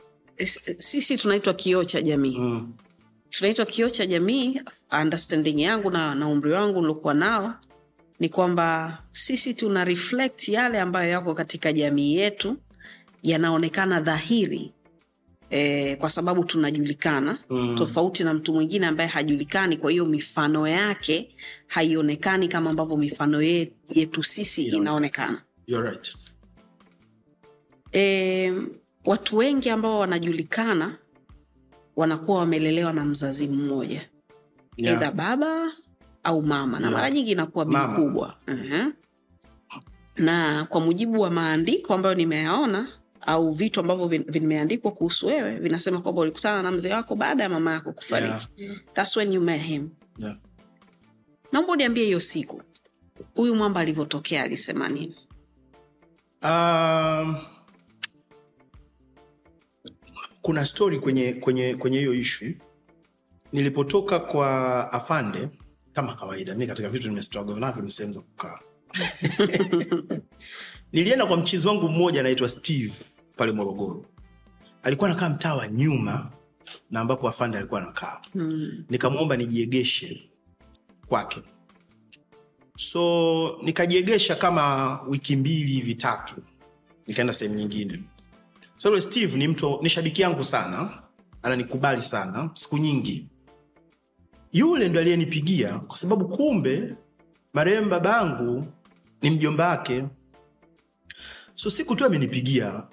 sisi tunaitwa kioo cha jamii Mm. tunaitwa kioo cha jamii understanding yangu na, na umri wangu niliokuwa nao ni kwamba sisi tuna reflect yale ambayo yako katika jamii yetu yanaonekana dhahiri e, kwa sababu tunajulikana Mm. tofauti na mtu mwingine ambaye hajulikani kwa hiyo mifano yake haionekani kama ambavyo mifano ye- yetu sisi inaonekana You're right. e, watu wengi ambao wanajulikana wanakuwa wamelelewa na mzazi mmoja Yeah. edha baba au mama na Yeah. mara nyingi inakuwa bi kubwa uh-huh. na kwa mujibu wa maandiko ambayo nimeyaona au vitu ambavyo vimeandikwa kuhusu wewe vinasema kwamba ulikutana na mzee wako baada ya mama yako kufariki. Yeah. That's when you met him. Yeah. naomba uniambie hiyo siku huyu mwamba alivyotokea alisema nini? Um, kuna stori kwenye kwenye kwenye hiyo ishu nilipotoka kwa afande kama kawaida mi katika vitu nimestruggle navyo ni sehemu za kukaa. [LAUGHS] [LAUGHS] Nilienda kwa mchizi wangu mmoja anaitwa steve pale morogoro. Alikuwa anakaa mtaa wa nyuma na ambapo afande alikuwa anakaa. Mm. nikamwomba nijiegeshe kwake. So nikajiegesha kama wiki mbili hivi tatu. Nikaenda sehemu nyingine. So yule steve ni mtu ni shabiki yangu sana. Ananikubali sana siku nyingi. Yule ndo aliyenipigia kwa sababu kumbe marehemu babangu ni mjomba wake. So siku tu amenipigia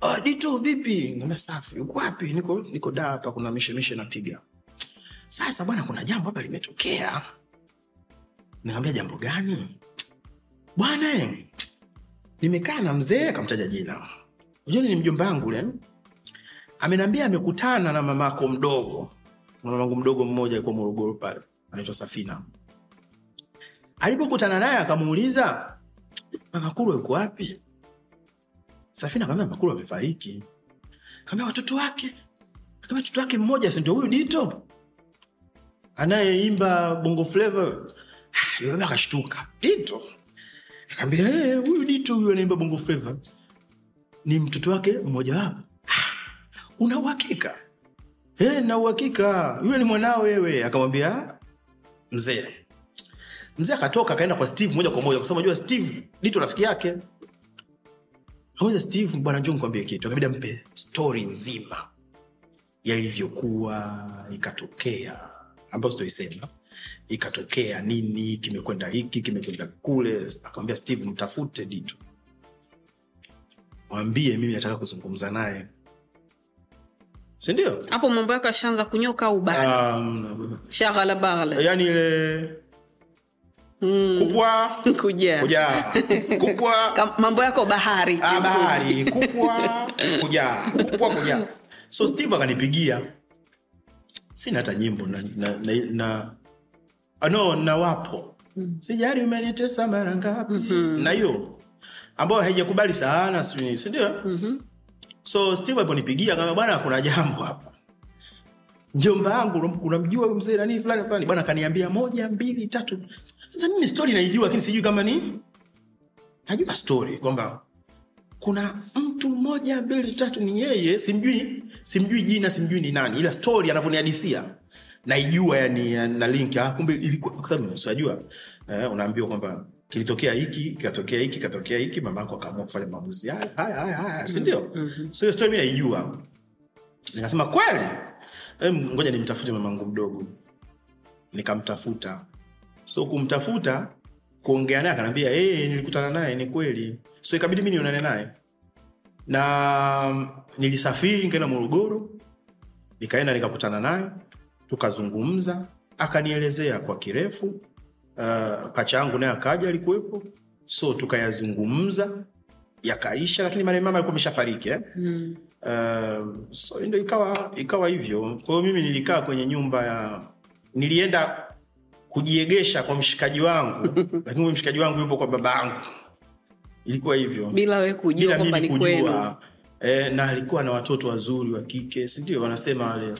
"Ah, dito vipi? Ngambia safi. Uko wapi? Niko niko da hapa kuna mishemishe napiga. Sasa bwana kuna jambo hapa limetokea. Nikamwambia jambo gani? Bwana eh, nimekaa na mzee akamtaja jina. Ujoni ni mjomba wangu ule ameniambia amekutana na mamako mdogo. Mamangu mdogo mmoja alikuwa morogoro pale anaitwa safina. Alipokutana naye akamuuliza mamakuru yuko wapi safina akamwambia Makulu amefariki. Akamwambia watoto wake. Akamwambia mtoto wake mmoja si ndio huyu dito? Anayeimba bongo flava. [SIGHS] Yule akashtuka. Dito? Akamwambia "Eh, huyu dito huyu anaimba bongo flava ni mtoto wake mmoja wapo. "Ah, [SIGHS] una uhakika? "Eh, na uhakika. Yule ni mwanao wewe. Akamwambia mzee. Mzee akatoka akaenda kwa steve moja kwa moja kwa sababu unajua steve dito rafiki yake Amuza Steve, bwana njoo nikwambie kitu. Akabidi ampe story nzima yalivyokuwa ikatokea, ambayo sitoisema, ikatokea nini, kimekwenda hiki, kimekwenda kule. Akamwambia Steve, mtafute Ditu, mwambie mimi nataka kuzungumza naye, si ndio? hapo mambo yako ashaanza kunyoka au bado? Um, shaghala baghala. Yani ile kupwa kuja. Kuja. Kupwa [LAUGHS] mambo yako bahari. Ah, bahari. [LAUGHS] Kupwa kuja. Kupwa kuja. So steve akanipigia. Sina hata nyimbo na, na, na, na ah, no na wapo. Sijari umenitesa mara ngapi. Na hiyo ambayo haijakubali sana sindio mm-hmm. so steve aliponipigia kama bwana kuna jambo hapa. Njomba yangu unamjua mzee nanii fulani fulani. Bwana kaniambia moja mbili tatu sasa mimi story naijua lakini sijui kama ni najua story kwamba kuna mtu mmoja mbili tatu ni yeye simjui simjui jina simjui ni nani ila story anavyonihadisia naijua yani na link ah, kumbe ilikuwa kwa sababu eh, unaambiwa kwamba kilitokea hiki kikatokea hiki katokea hiki mama yako akaamua kufanya maamuzi haya haya haya haya si ndio? So hiyo story mimi naijua. Nikasema kweli? Ngoja nimtafute mamangu mdogo. Nikamtafuta so kumtafuta kuongea naye akanambia hey, nilikutana naye ni kweli so ikabidi mi nionane naye na nilisafiri nikaenda morogoro nikaenda nikakutana naye tukazungumza akanielezea kwa kirefu uh, pacha yangu naye akaja alikuwepo so tukayazungumza yakaisha lakini marehemu mama alikuwa ameshafariki eh? mm. uh, so ndo ikawa ikawa hivyo kwa hiyo mimi nilikaa kwenye nyumba ya nilienda kujiegesha kwa mshikaji wangu. [LAUGHS] Lakini huyo mshikaji wangu yupo kwa baba yangu. Ilikuwa hivyo. Bila we kujua kwamba ni kwenu. Eh, na alikuwa na watoto wazuri wa kike sindio wanasema wale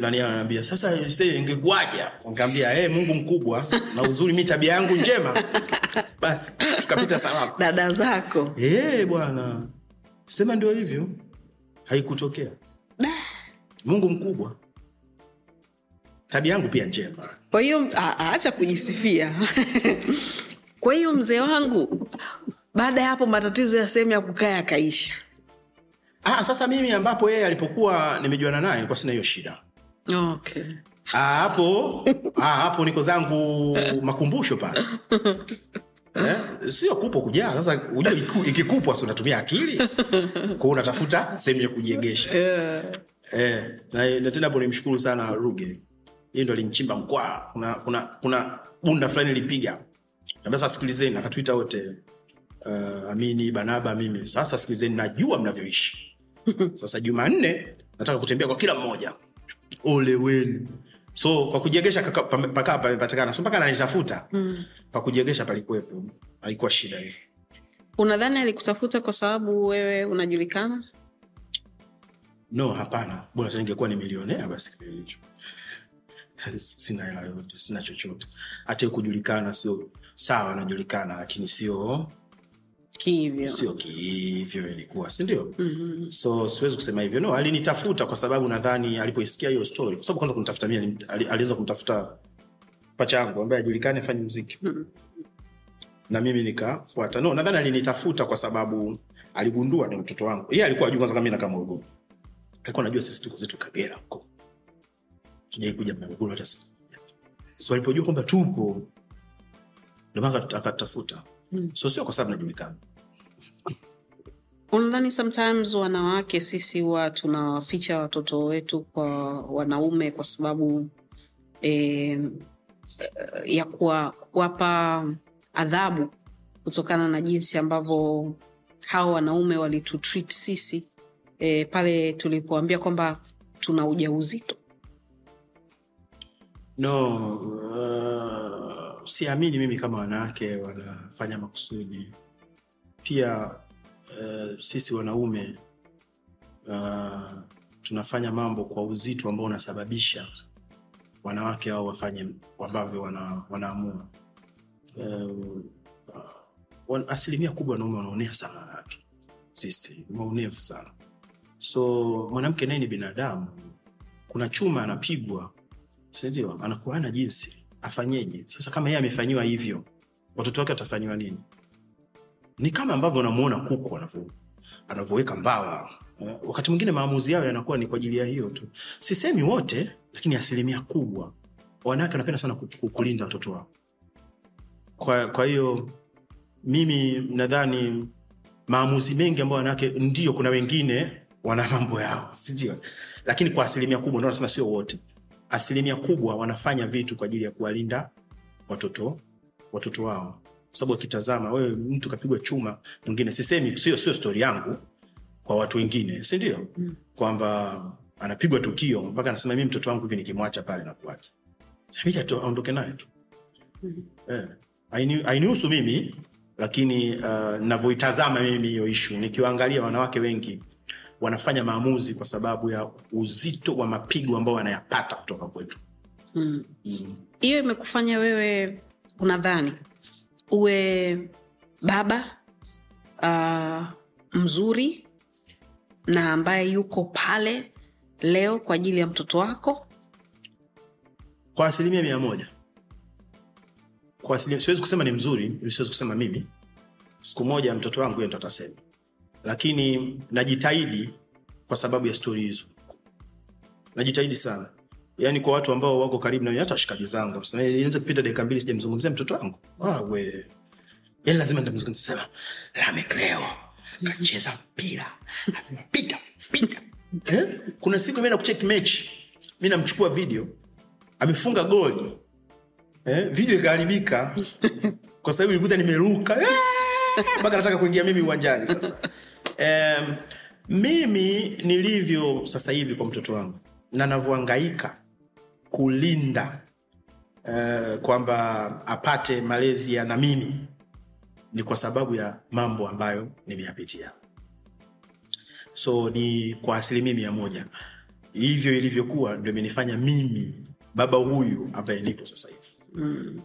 nani ananiambia sasa ingekuwaja nikaambia hey, mungu mkubwa na uzuri mi tabia yangu njema. [LAUGHS] Basi tukapita salama. Dada zako. Hey, bwana. Sema ndio hivyo. Haikutokea. Mungu mkubwa tabia yangu pia njema. Kwa hiyo acha kujisifia. [LAUGHS] Kwa hiyo mzee wangu baada ya hapo matatizo ya sehemu ya kukaa yakaisha. Ah, sasa mimi ambapo yeye alipokuwa nimejuana naye nilikuwa sina hiyo shida. Okay. Ah, hapo ah, hapo niko zangu makumbusho pale. [LAUGHS] Eh, sio kupo kujaa sasa ujua ikikupwa si unatumia akili? Kwao unatafuta sehemu ya kujiegesha [LAUGHS] eh, na, na tena hapo nimshukuru sana ruge yeye ndo alimchimba mkwara kuna kuna kuna bunda fulani lipiga na sasa sikilizeni akatuita wote uh, amini banaba mimi. Sasa sikilizeni najua mnavyoishi. [LAUGHS] Sasa jumanne nataka kutembea kwa kila mmoja. Ole wenu. So kwa kujiegesha pakaa pamepatikana. So mpaka nanitafuta mm. pakujiegesha palikuwepo. Haikuwa shida hivi unadhani alikutafuta kwa sababu wewe unajulikana? No hapana. Bora ningekuwa ni milionea basi hicho sina hela yoyote sina chochote. Hata kujulikana sio sawa najulikana lakini sio kihivyo sio kihivyo ilikuwa sindio mm-hmm. so siwezi kusema hivyo. No alinitafuta kwa sababu nadhani alipoisikia hiyo story kwa sababu kwanza kunitafuta mi ali- alianza kumtafuta pachangu ambaye ajulikani afanye mziki mm-hmm. na mimi nikafuata. No nadhani alinitafuta kwa sababu aligundua ni mtoto wangu. Yeye alikuwa ajui kwanza kama mi nakaa morogoro. Alikuwa najua sisi tuko zetu kagera huko tujai kuja morogoro hata siku moja. so alipojua kwamba tupo ndio maana akatafuta mm. so sio kwa sababu najulikana unadhani sometimes wanawake sisi huwa tunawaficha watoto wetu kwa wanaume kwa sababu eh, ya kuwa- kuwapa adhabu kutokana na jinsi ambavyo hawa wanaume walitutreat sisi eh, pale tulipoambia kwamba tuna ujauzito no uh, siamini mimi kama wanawake wanafanya makusudi. Pia uh, sisi wanaume uh, tunafanya mambo kwa uzito ambao unasababisha wanawake hao wafanye ambavyo wana, wanaamua. Um, uh, asilimia kubwa wanaume wanaonea sana wanawake. Sisi ni waonevu sana. So mwanamke naye ni binadamu. Kuna chuma anapigwa sindio anakuwa ana jinsi. Afanyeje? Sasa kama yeye amefanyiwa hivyo watoto wake watafanyiwa nini? Ni kama ambavyo unamuona kuku anavyo- anavyoweka mbawa. Eh, wakati mwingine maamuzi yao yanakuwa ni kwa ajili ya hiyo tu. Sisemi wote lakini asilimia kubwa. Wanawake wanapenda sana ku- ku- kulinda watoto wao. Kwa, kwa hiyo mimi nadhani maamuzi mengi ambayo wanawake ndio kuna wengine wana mambo yao. Sindio lakini kwa asilimia kubwa ndio nasema sio wote asilimia kubwa wanafanya vitu kwa ajili ya kuwalinda watoto watoto wao. Kwa sababu akitazama wewe mtu kapigwa chuma mwingine sisemi sio sio stori yangu kwa watu wengine sindio mm. kwamba anapigwa tukio mpaka anasema mi mtoto wangu hivi nikimwacha pale Inabidi aondoke naye tu. Eh, haini- mimi lakini uh, navyoitazama mimi hiyo ishu nikiwaangalia wanawake wengi wanafanya maamuzi kwa sababu ya uzito wa mapigo ambao wanayapata kutoka kwetu. Hiyo imekufanya wewe unadhani uwe baba uh, mzuri na ambaye yuko pale leo kwa ajili ya mtoto wako? Kwa asilimia mia moja. Kwa asilimia, siwezi kusema ni mzuri siwezi kusema mimi. Siku moja mtoto wangu hiyo ndo atasema lakini najitahidi kwa sababu ya stori hizo. Najitahidi sana. Yani kwa watu ambao wako karibu na hata washikaji zangu. Inaweza kupita dakika mbili sijamzungumzia mtoto wangu. Ah, yani lazima nitamzungumzia sema kacheza mpira. Pita pita. Eh? kuna siku imeenda kucheki mechi. Mi namchukua video. Amefunga goli. Eh? video ikaharibika. Kwa sababu ilikuta nimeruka. Eh! mpaka nataka kuingia mimi uwanjani sasa um, mimi nilivyo sasa hivi kwa mtoto wangu na navyoangaika kulinda uh, kwamba apate malezi ya na mimi ni kwa sababu ya mambo ambayo nimeyapitia. So ni kwa asilimia mia moja. Hivyo ilivyokuwa ndio imenifanya mimi baba huyu ambaye nipo sasa hivi.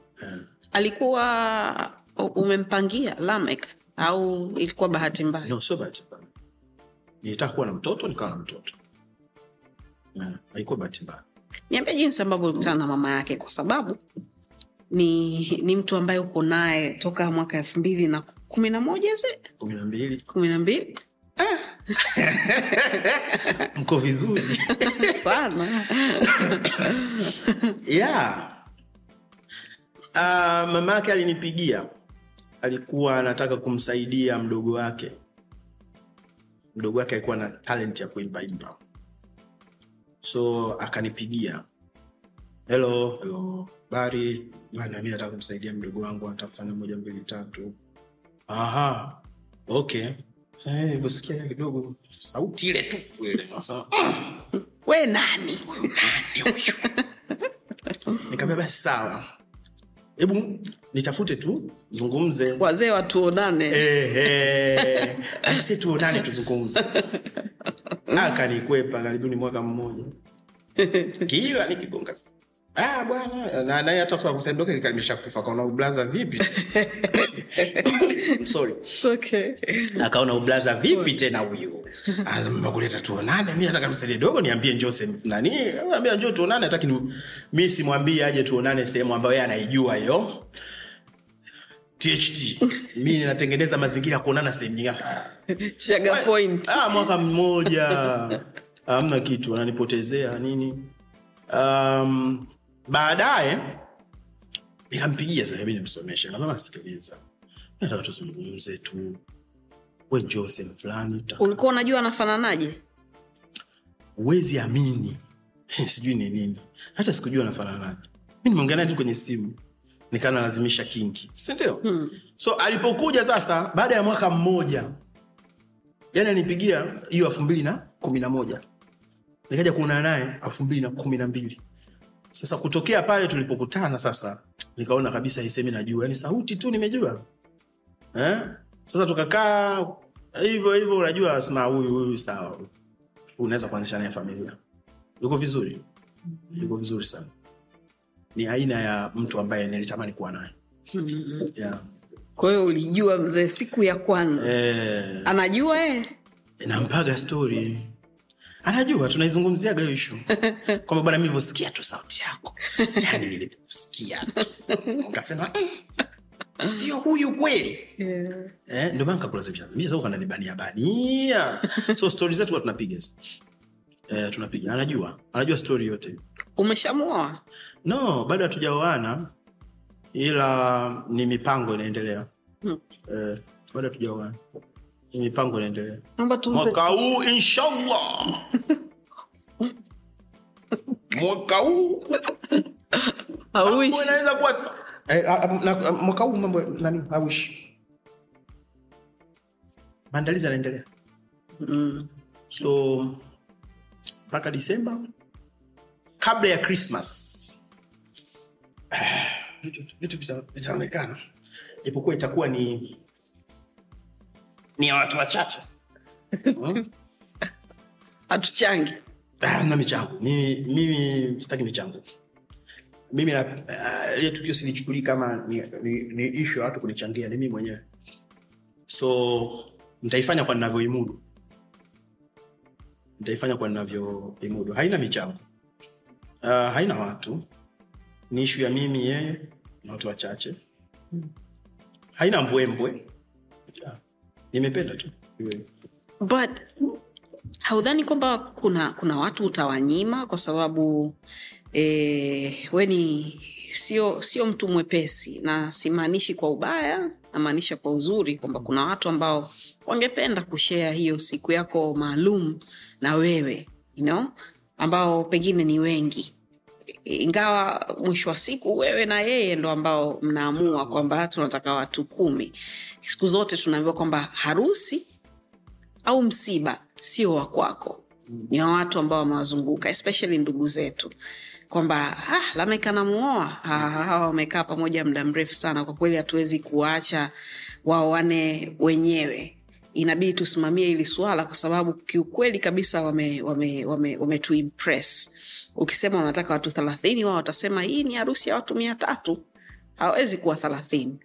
Alikuwa umempangia lamek au ilikuwa bahati mbaya? No sio bahati mbaya. Nilitaka kuwa na mtoto nikawa na mtoto. Eh, haikuwa bahati mbaya. Niambia jinsi ambavyo ulikutana na mama yake kwa sababu ni ni mtu ambaye uko naye toka mwaka elfu mbili na kumi na moja ze kumi na mbili. Kumi na mbili. [LAUGHS] Mko vizuri. [LAUGHS] Sana. [LAUGHS] Yeah. uh, mama yake alinipigia alikuwa anataka kumsaidia mdogo wake. Mdogo wake alikuwa na talent ya kuimba imba. So akanipigia. Helo helo bari bana mi nataka kumsaidia mdogo wangu anataka kufanya moja mbili tatu. Aha okay. Eh, nilivyosikia kidogo sauti ile tu ile. We nani? Nani huyu? Nikaambia basi sawa. Hebu nitafute tu zungumze. Wazee watuonane. Aise [LAUGHS] tuonane tuzungumze. Akanikwepa karibuni mwaka mmoja. Kila nikigonga Ah, bwana. Na- naye hata swala kufa kaona ublaza vipi? I'm [LAUGHS] sorry. It's okay. akaona ublaza vipi tena huyu? Azamba kuleta tuonane. Mi nataka msaidie dogo niambie njoo sehemu nani? Ambia njoo tuonane. Hataki ni- mi simwambie aje tuonane sehemu ambayo yeye anaijua hiyo tht mi natengeneza mazingira ya kuonana sehemu nyingine. Point. ah, mwaka mmoja. Hamna kitu ananipotezea nini? Um, baadaye nikampigia sasa mimi nimsomeshe. Kama sikiliza nataka tuzungumze tu. We njoo sehemu fulani ulikuwa unajua anafananaje? Huwezi amini. [LAUGHS] Sijui ni nini. Hata sikujua nafananaje mi nimeongea naye tu kwenye simu nikaa nalazimisha kingi sindio hmm. so alipokuja sasa baada ya mwaka mmoja yani anipigia hiyo elfu mbili na kumi na moja. Nikaja kuonana naye elfu mbili na kumi na mbili. Sasa kutokea pale tulipokutana sasa nikaona kabisa hisemi najua. Yani sauti tu nimejua. Eh? sasa tukakaa hivyo hivyo unajua sema huyu huyu sawa. Unaweza kuanzisha naye familia. Yuko vizuri? Yuko vizuri sana ni aina ya mtu ambaye nilitamani kuwa naye. Yeah. kwa hiyo ulijua mzee siku ya kwanza? Eh, anajua eh? nampaga stori anajua tunaizungumziaga hiyo ishu [LAUGHS] kwamba bwana mi nilivyosikia tu sauti yako. Yani nilivyokusikia tu. "Mm, sio huyu kweli. Eh, ndio maana kakulazimisha mimi sasa kananibania bania. So stori zetu tunapiga. Eh, tunapiga. Anajua. Anajua stori yote. Umeshamuoa no bado hatujaoana ila ni mipango inaendelea. Hmm. eh, bado hatujaoana. Ni mipango inaendelea. Mwaka huu inshallah! [LAUGHS] Mwaka huu! Inaweza kuwa eh, ah, ah, ah, mwaka huu mambo nani? Hauishi. Maandalizi yanaendelea. Mm. so mpaka disemba kabla ya christmas [SIGHS] vitu vitaonekana. Japokuwa itakuwa ni ni ya watu wachache. [LAUGHS] Hatuchangi. Ah, na michango. Mimi, mimi sitaki michango. Mimi ah, ile tukio silichukulii kama ni, ni, ni ishu ya watu kunichangia ni mimi mwenyewe. So nitaifanya kwa ninavyoimudu. Nitaifanya kwa ninavyoimudu. Haina michango. Uh, haina watu ni ishu ya mimi yeye na watu wachache. Haina mbwembwe. Nimependa tu but haudhani kwamba kuna kuna watu utawanyima kwa sababu eh, we ni sio sio mtu mwepesi na simaanishi kwa ubaya namaanisha kwa uzuri kwamba kuna watu ambao wangependa kushea hiyo siku yako maalum na wewe you know? ambao pengine ni wengi ingawa mwisho wa siku wewe na yeye ndo ambao mnaamua kwamba tunataka watu kumi. Siku zote tunaambiwa kwamba harusi au msiba sio wa kwako. Ni wa watu ambao wamewazunguka especially ndugu zetu. Kwamba ah, lameka namuoa hawa wamekaa pamoja muda mrefu sana. Kwa kweli hatuwezi kuwaacha waoane wenyewe. Inabidi tusimamie hili swala kwa sababu kiukweli kabisa wame, wame, wame, wame tuimpress ukisema unataka watu thelathini wao watasema hii ni harusi ya watu mia tatu. Hawawezi kuwa thelathini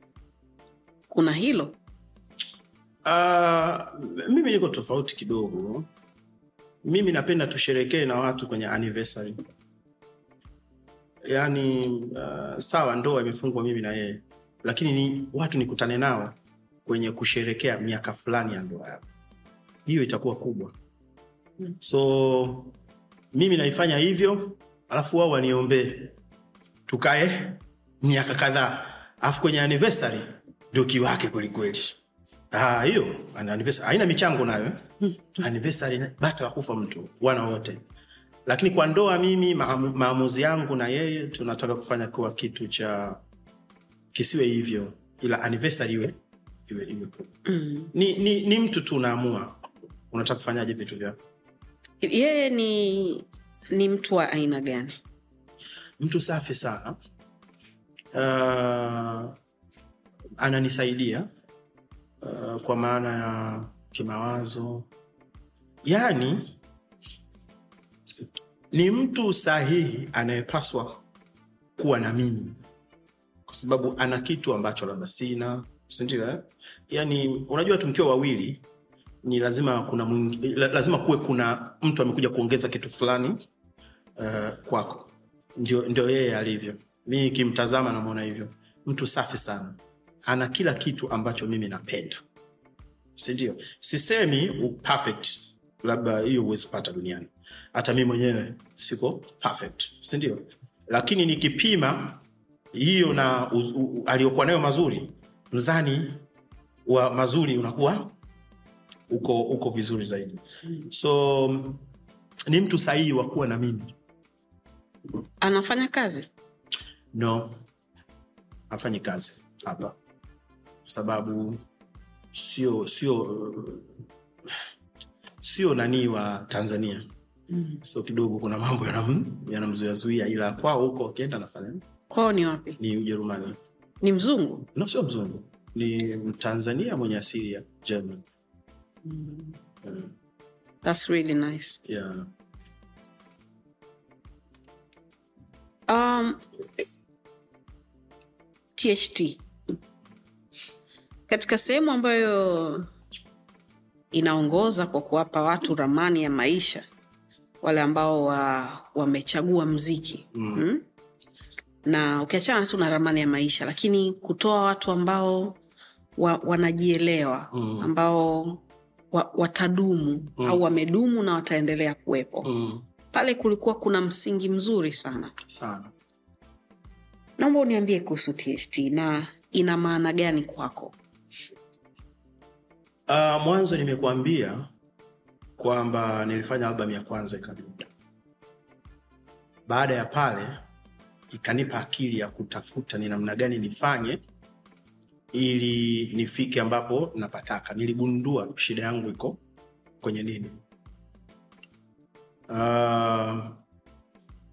kuna hilo? Uh, mimi niko tofauti kidogo. Mimi napenda tusherekee na watu kwenye anniversary. Yaani uh, sawa ndoa imefungwa mimi na yeye. Lakini ni watu nikutane nao kwenye kusherekea miaka fulani ya ndoa yao. Hiyo itakuwa kubwa. So mimi naifanya hivyo alafu wao waniombee. Tukae miaka kadhaa. Alafu kwenye anniversary ndio kiwake kwelikweli Ah, hiyo anniversary haina michango nayo eh? anniversary bata wakufa mtu wana wote. Lakini kwa ndoa mimi maamuzi yangu na yeye tunataka kufanya kuwa kitu cha kisiwe hivyo ila anniversary iwe iwe, iwe. Mm. ni, ni, ni mtu tu unaamua. Unataka kufanyaje vitu vyako yeye ni ni mtu wa aina gani? Mtu safi sana. Uh, ananisaidia uh, kwa maana ya kimawazo. Yaani ni mtu sahihi anayepaswa kuwa na mimi. Kwa sababu ana kitu ambacho labda sina sindio yani yaani unajua tumkiwa wawili ni lazima kuna mwingi, lazima kuwe kuna mtu amekuja kuongeza kitu fulani uh, kwako. Ndio, yeye alivyo. Mi kimtazama namwona hivyo. Mtu safi sana. Ana kila kitu ambacho mimi napenda. Sindio sisemi perfect labda hiyo huwezi duniani. Hata mi mwenyewe siko perfect. Sindio lakini nikipima hiyo na aliyokuwa nayo mazuri mzani wa mazuri unakuwa uko uko vizuri zaidi. So ni mtu sahihi wa kuwa na mimi? Anafanya kazi? No. Afanyi kazi hapa. Kwa sababu sio sio sio nanii wa tanzania. Mm. so kidogo kuna mambo yanam- yanamzuiazuia ila kwao huko akienda anafanya kwao ni wapi? Ni ujerumani. Ni mzungu? No sio mzungu. Ni mtanzania mwenye asili ya german That's really nice. yeah. Um, tht katika sehemu ambayo inaongoza kwa kuwapa watu ramani ya maisha wale ambao wa, wamechagua mziki mm. na ukiachana tu na ramani ya maisha lakini kutoa watu ambao wa, wanajielewa mm. ambao wa, watadumu mm. au wamedumu na wataendelea kuwepo. Mm. pale kulikuwa kuna msingi mzuri sana. Sana. Naomba uniambie kuhusu tst na ina maana gani kwako? Uh, mwanzo nimekuambia kwamba nilifanya albamu ya kwanza ikaduda baada ya pale ikanipa akili ya kutafuta ni namna gani nifanye ili nifike ambapo napataka. Niligundua shida yangu iko kwenye nini. Uh,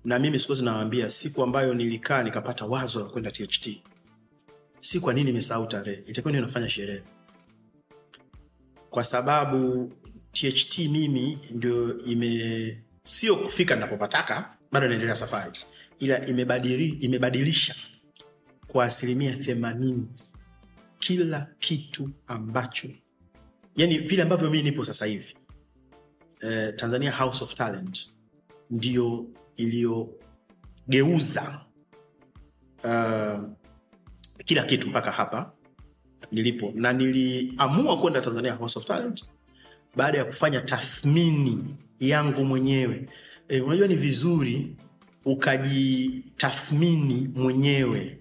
na mimi siku nawambia siku ambayo nilikaa nikapata wazo la kwenda tht si kwa nini nimesahau tarehe itakuwa ndio nafanya sherehe. Kwa sababu tht mimi ndio ime sio kufika napopataka bado naendelea safari ila imebadili, imebadilisha kwa asilimia themanini kila kitu ambacho yani vile ambavyo mii nipo sasa hivi eh, tanzania house of talent ndio iliyogeuza uh, kila kitu mpaka hapa nilipo. Na niliamua kwenda tanzania house of talent baada ya kufanya tathmini yangu mwenyewe. E, unajua ni vizuri ukajitathmini mwenyewe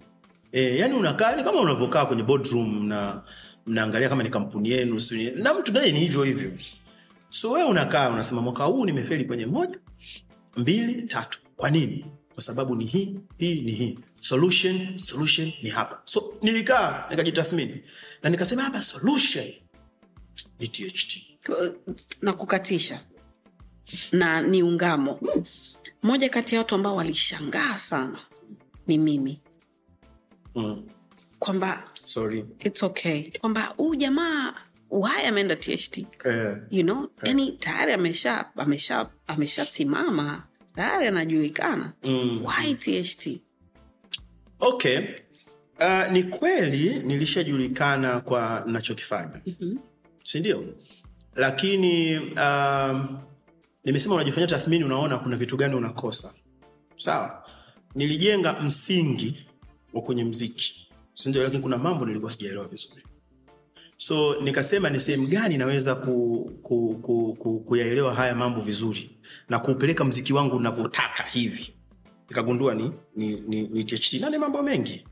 e, yani unakaa kama unavyokaa kwenye boardroom na mnaangalia kama ni kampuni yenu si- na mtu naye ni hivyo hivyo. So wewe unakaa unasema mwaka huu nimefeli kwenye moja mbili tatu. Kwa nini? Kwa sababu ni hii hii ni hii. Solution solution ni hapa. So nilikaa nikajitathmini. Na nikasema hapa solution ni tht na kukatisha na ni ungamo. Moja kati ya watu ambao walishangaa sana ni mimi mm. kwamba sorry. Its okay. Kwamba huu jamaa why ameenda tht eh, you know? Yani tayari amesha amesha ameshasimama tayari anajulikana. Mm. why tht okay. Uh, ni kweli nilishajulikana kwa nachokifanya Mhm. sindio lakini uh, nimesema unajifanyia tathmini unaona kuna vitu gani unakosa. Sawa. Nilijenga msingi wa kwenye mziki sindio lakini kuna mambo nilikuwa sijaelewa vizuri. So nikasema ni sehemu gani naweza ku, ku, ku, ku, kuyaelewa haya mambo vizuri na kuupeleka mziki wangu unavyotaka hivi. Nikagundua ni, ni, ni, ni tht na mambo mengi.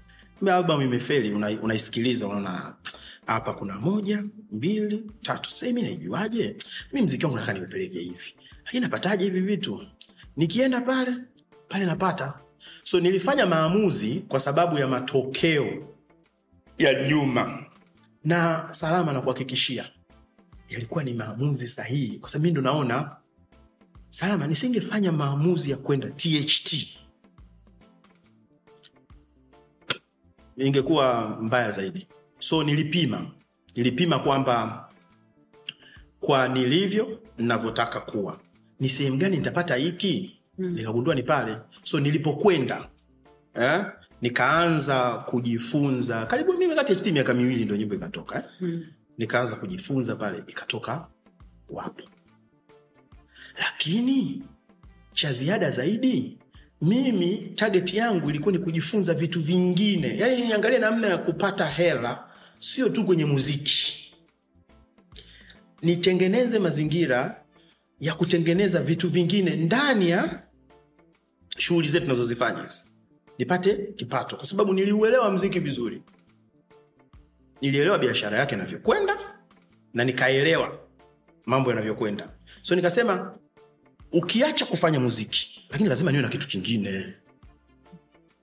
Album imefeli una- unaona hapa kuna moja mbili tatu. Sehemi naijuaje? Mi mziki wangu nataka niupeleke hivi. Lakini napataje hivi vitu? Nikienda pale pale napata so nilifanya maamuzi kwa sababu ya matokeo ya nyuma na salama na kuhakikishia. Yalikuwa ni maamuzi sahihi kwa sababu mimi ndo naona salama nisingefanya maamuzi ya kwenda tht ingekuwa mbaya zaidi. So nilipima. Nilipima kwamba kwa nilivyo navyotaka kuwa. Ni sehemu gani nitapata hiki mm. nikagundua ni pale so nilipokwenda eh, nikaanza kujifunza karibu mimi kati ya miaka miwili ndo nyimbo ikatoka eh? Mm. nikaanza kujifunza pale ikatoka wapi lakini cha ziada zaidi mimi target yangu ilikuwa ni kujifunza vitu vingine yaani niangalie namna ya kupata hela sio tu kwenye muziki nitengeneze mazingira ya kutengeneza vitu vingine ndani ya shughuli zetu tunazozifanya hizi. Nipate kipato. Kwa sababu niliuelewa mziki vizuri. Nilielewa biashara yake inavyokwenda na nikaelewa mambo yanavyokwenda. So nikasema ukiacha kufanya muziki lakini lazima niwe na kitu kingine.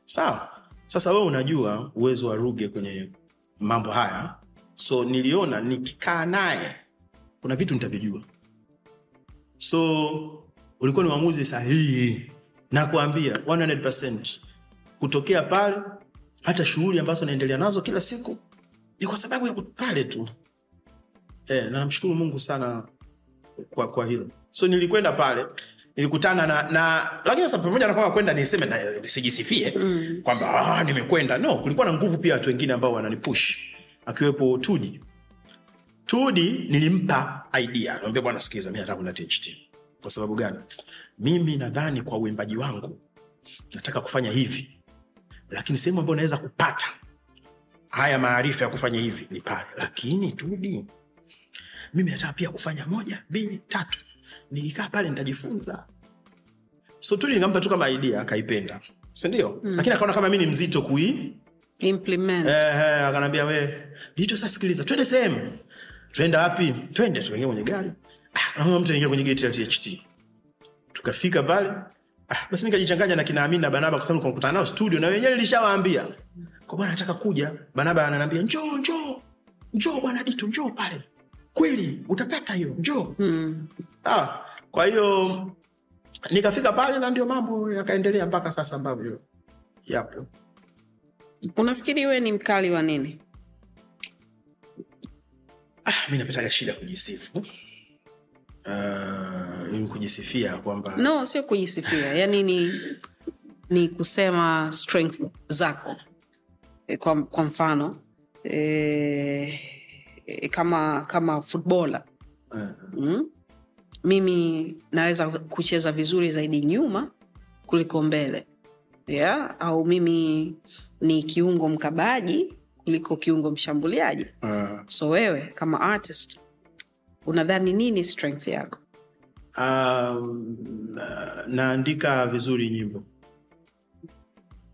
Sawa. Sasa wewe unajua uwezo wa ruge kwenye mambo haya. So niliona nikikaa naye kuna vitu nitavijua so ulikuwa ni uamuzi sahihi. Nakuambia 100 kutokea pale hata shughuli ambazo naendelea nazo kila siku ni kwa sababu ya pale tu. E, na namshukuru mungu sana kwa, kwa hilo. So nilikwenda pale nilikutana na, na lakini sasa pamoja na kwamba kwenda niseme na sijisifie mm. kwamba ah, nimekwenda. No kulikuwa na nguvu pia watu wengine ambao wananipush akiwepo tudi. Tudi nilimpa idea. Niambia bwana sikiza mi nataka kwenda tht kwa sababu gani? Mimi nadhani kwa uimbaji wangu nataka kufanya hivi. Lakini sehemu ambayo naweza kupata haya maarifa ya kufanya hivi ni pale. Lakini tudi mimi nataka pia kufanya moja mbili tatu. Nikikaa pale nitajifunza. So tudi nikampa tu kama idea akaipenda. Sindio mm. lakini akaona kama mi ni mzito kui implement. Eh, akanambia we dito sasa sikiliza twende sehemu twenda wapi? Twende tukaingia kwenye gari. Ah, mtu aingia kwenye geti la tht tukafika pale. Ah, basi nikajichanganya na kina na Banaba kwa sababu tunakutana nao studio na wenyewe nilishawaambia. Kwa bwana nataka kuja. Banaba ananiambia njoo njoo. Njoo bwana Dito njoo pale. Kweli? Utapata hiyo. Njoo. Mm. ah, kwa hiyo nikafika pale na ndio mambo yakaendelea mpaka sasa ambavyo yapo. Unafikiri we ni mkali wa nini? ah, mi napataga shida kujisifu. Uh, kujisifia kwamba no sio kujisifia. Yani ni ni kusema strength zako. E, kwa, kwa mfano e, e, kama kama futbola mm? mimi naweza kucheza vizuri zaidi nyuma kuliko mbele. Yeah? au mimi ni kiungo mkabaji kuliko kiungo mshambuliaji. Uh, so wewe kama artist unadhani nini strength yako? Um, na- naandika vizuri nyimbo.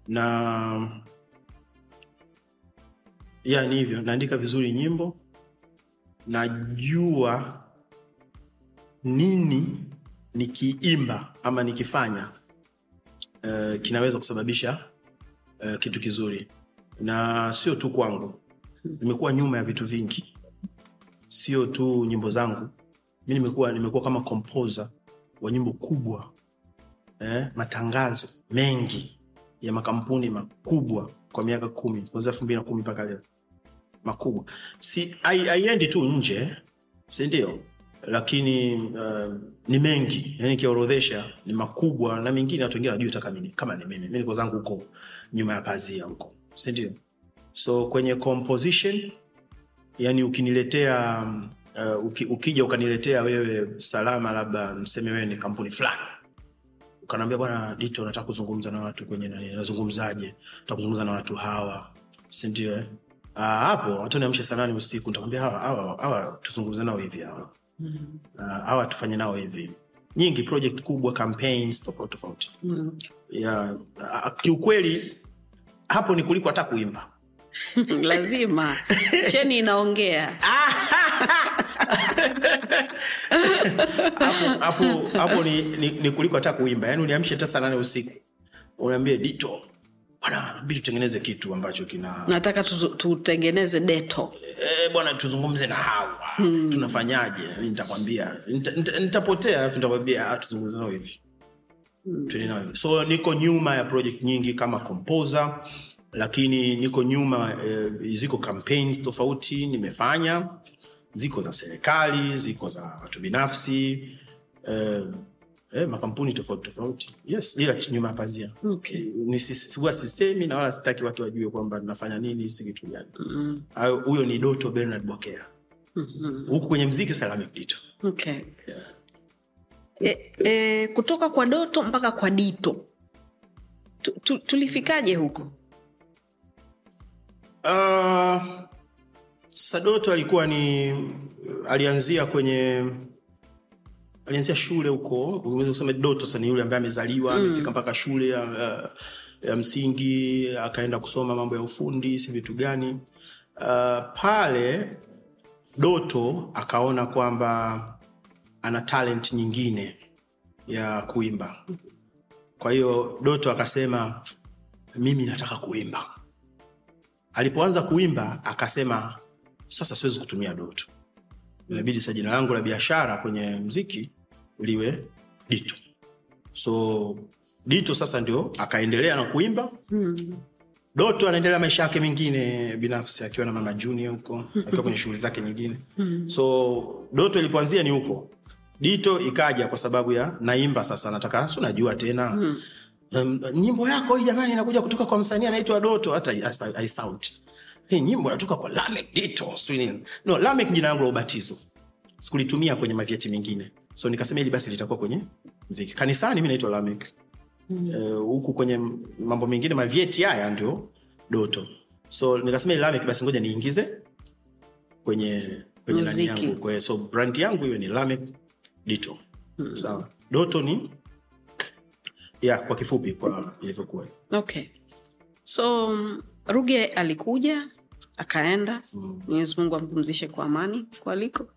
Na ya ni hivyo naandika vizuri nyimbo. Najua nini nikiimba ama nikifanya uh, kinaweza kusababisha uh, kitu kizuri na sio tu kwangu. Nimekuwa nyuma ya vitu vingi. Sio tu nyimbo zangu. Mi nimekuwa nimekuwa kama kompoza wa nyimbo kubwa eh, matangazo mengi ya makampuni makubwa kwa miaka kumi kwanzia elfu mbili na kumi mpaka leo. Makubwa. Si haiendi tu nje sindio lakini uh, ni mengi. Yani ikiorodhesha ni makubwa na mengine watu wengine wajui taka kama ni mimi. Mi niko zangu huko nyuma ya pazia huko sindio so kwenye composition yani ukiniletea um, uh, uki, ukija ukaniletea wewe salama labda mseme wewe ni kampuni fulani. Ukanaambia bwana dito nataka kuzungumza na watu kwenye nani nazungumzaje? Nataka kuzungumza na watu hawa. Sindio eh? Ah, hapo niamshe saa nane usiku nitakwambia hawa, hawa, hawa tuzungumze nao hivi hawa. Ah, hawa tufanye nao hivi. Nyingi project kubwa campaigns tofauti tofauti. Mm. yeah. ah, kiukweli hapo ni kuliko hata kuimba. [LAUGHS] Lazima. Cheni inaongea. Hapo hapo ni, ni, ni kuliko hata kuimba. Yaani uniamshe hata saa nane usiku. Unaambie dito bwana bidi tutengeneze kitu ambacho kina nataka tutengeneze deto. E, bwana tuzungumze na hawa. Hmm. tunafanyaje? Nitakwambia. Nitapotea nita- nita- alafu nitakwambia "Ah, tuzungumze nao hivi Tuende so niko nyuma ya project nyingi kama composer lakini niko nyuma eh, ziko campaigns tofauti nimefanya. Ziko za serikali ziko za watu binafsi eh, eh, makampuni tofauti tofauti. Yes ila nyuma ya pazia. Okay. Huwa sisemi na wala sitaki watu wajue kwamba nafanya nini si kitu gani. Huyo ni doto bernard bokea. Huku kwenye mziki dito Okay. E, e, kutoka kwa doto mpaka kwa dito. Tu, tu, tulifikaje huko? Uh, sasa Doto alikuwa ni alianzia kwenye alianzia shule huko, unaweza kusema Doto sasa ni yule ambaye amezaliwa amefika mpaka shule ya, ya, ya msingi akaenda kusoma mambo ya ufundi si vitu gani. Uh, pale Doto akaona kwamba ana talent nyingine ya kuimba. Kwa hiyo Doto akasema mimi nataka kuimba. Alipoanza kuimba akasema sasa siwezi kutumia doto. Inabidi sa jina langu la biashara kwenye mziki liwe dito. So dito sasa ndio akaendelea na kuimba. Doto anaendelea maisha yake mengine binafsi akiwa na mama junior huko akiwa kwenye shughuli zake nyingine. So doto ilipoanzia ni huko dito ikaja kwa sababu ya naimba sasa nataka si unajua tena. Um, nyimbo yako hii jamani inakuja kutoka kwa msanii anaitwa doto hata haisauti hii nyimbo inatoka kwa lamek dito nini. no lamek jina langu la ubatizo. Sikulitumia kwenye mavyeti mengine. So nikasema hili basi litakuwa kwenye mziki. Kanisani mi naitwa lamek. Huku mm. uh, kwenye mambo mengine mavyeti haya ndio doto. So nikasema hili Lamek basi ngoja niingize kwenye kwenye nani yangu kwa so brand yangu hiyo ni Lamek Dito. Sawa. Doto ni? Ya kwa kifupi kwa ilivyokuwa. Okay. So mm, ruge alikuja akaenda. Mwenyezi mungu ampumzishe kwa amani kwaliko